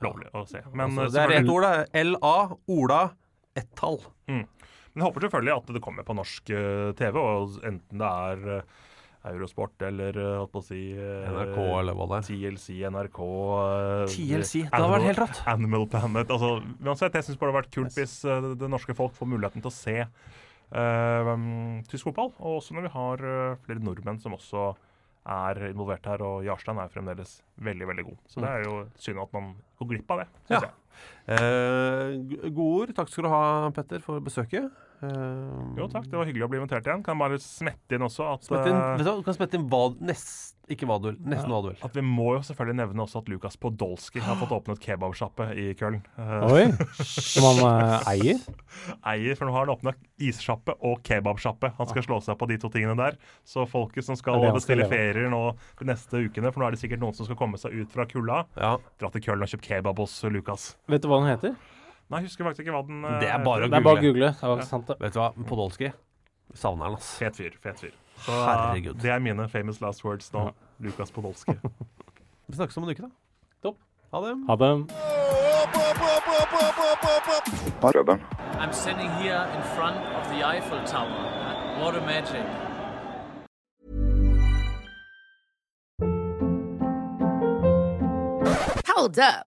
lovlig og se. Men, altså, eh, det er ett ord, da. LA, Ola, ett tall. Mm. Men jeg håper selvfølgelig at det kommer på norsk eh, TV, og enten det er eh, Eurosport eller holdt på å si NRK eller hva det er. TLC, NRK TLC, det hadde vært helt rått. Animal Planet. Altså, uansett, jeg syns bare det hadde vært kult hvis det norske folk får muligheten til å se um, tysk fotball. Og også når vi har flere nordmenn som også er involvert her, og Jarstein er fremdeles veldig, veldig god. Så det er jo synd at man går glipp av det, Ja. Eh, gode ord. Takk skal du ha, Petter, for besøket. Eh, Jo takk, det var hyggelig å bli invitert igjen. Kan bare smette inn også at smette inn, eh, vet du, kan smette inn hva nest, Ikke hva du vil. Nesten hva du vil. At vi må jo selvfølgelig nevne også at Lukas Podolsky har fått åpnet kebabsjappe i Köln. Eh, Oi! Som han uh, eier? Eier, for nå har han åpna issjappe og kebabsjappe. Han skal slå seg på de to tingene der. Så folket som skal skal bestille ferier nå de neste ukene, for nå er det sikkert noen som skal komme seg ut fra kulda, Ja. dra til Köln og kjøpe kebab hos Lukas. Vet du hva den heter? Nei, jeg husker faktisk ikke hva den eh, Det er bare å Det er bare å google. google. Det var sant, det. Vet du hva, Podolsky Savner han, ass. Fet fyr. Fet fyr. Så Herregud. det er mine famous last words nå. Lukas Podolsky. Vi snakkes om en uke, da. Topp. Ha det. Ha det. I'm standing here in front of the Eiffel Tower. What a magic. Hold up.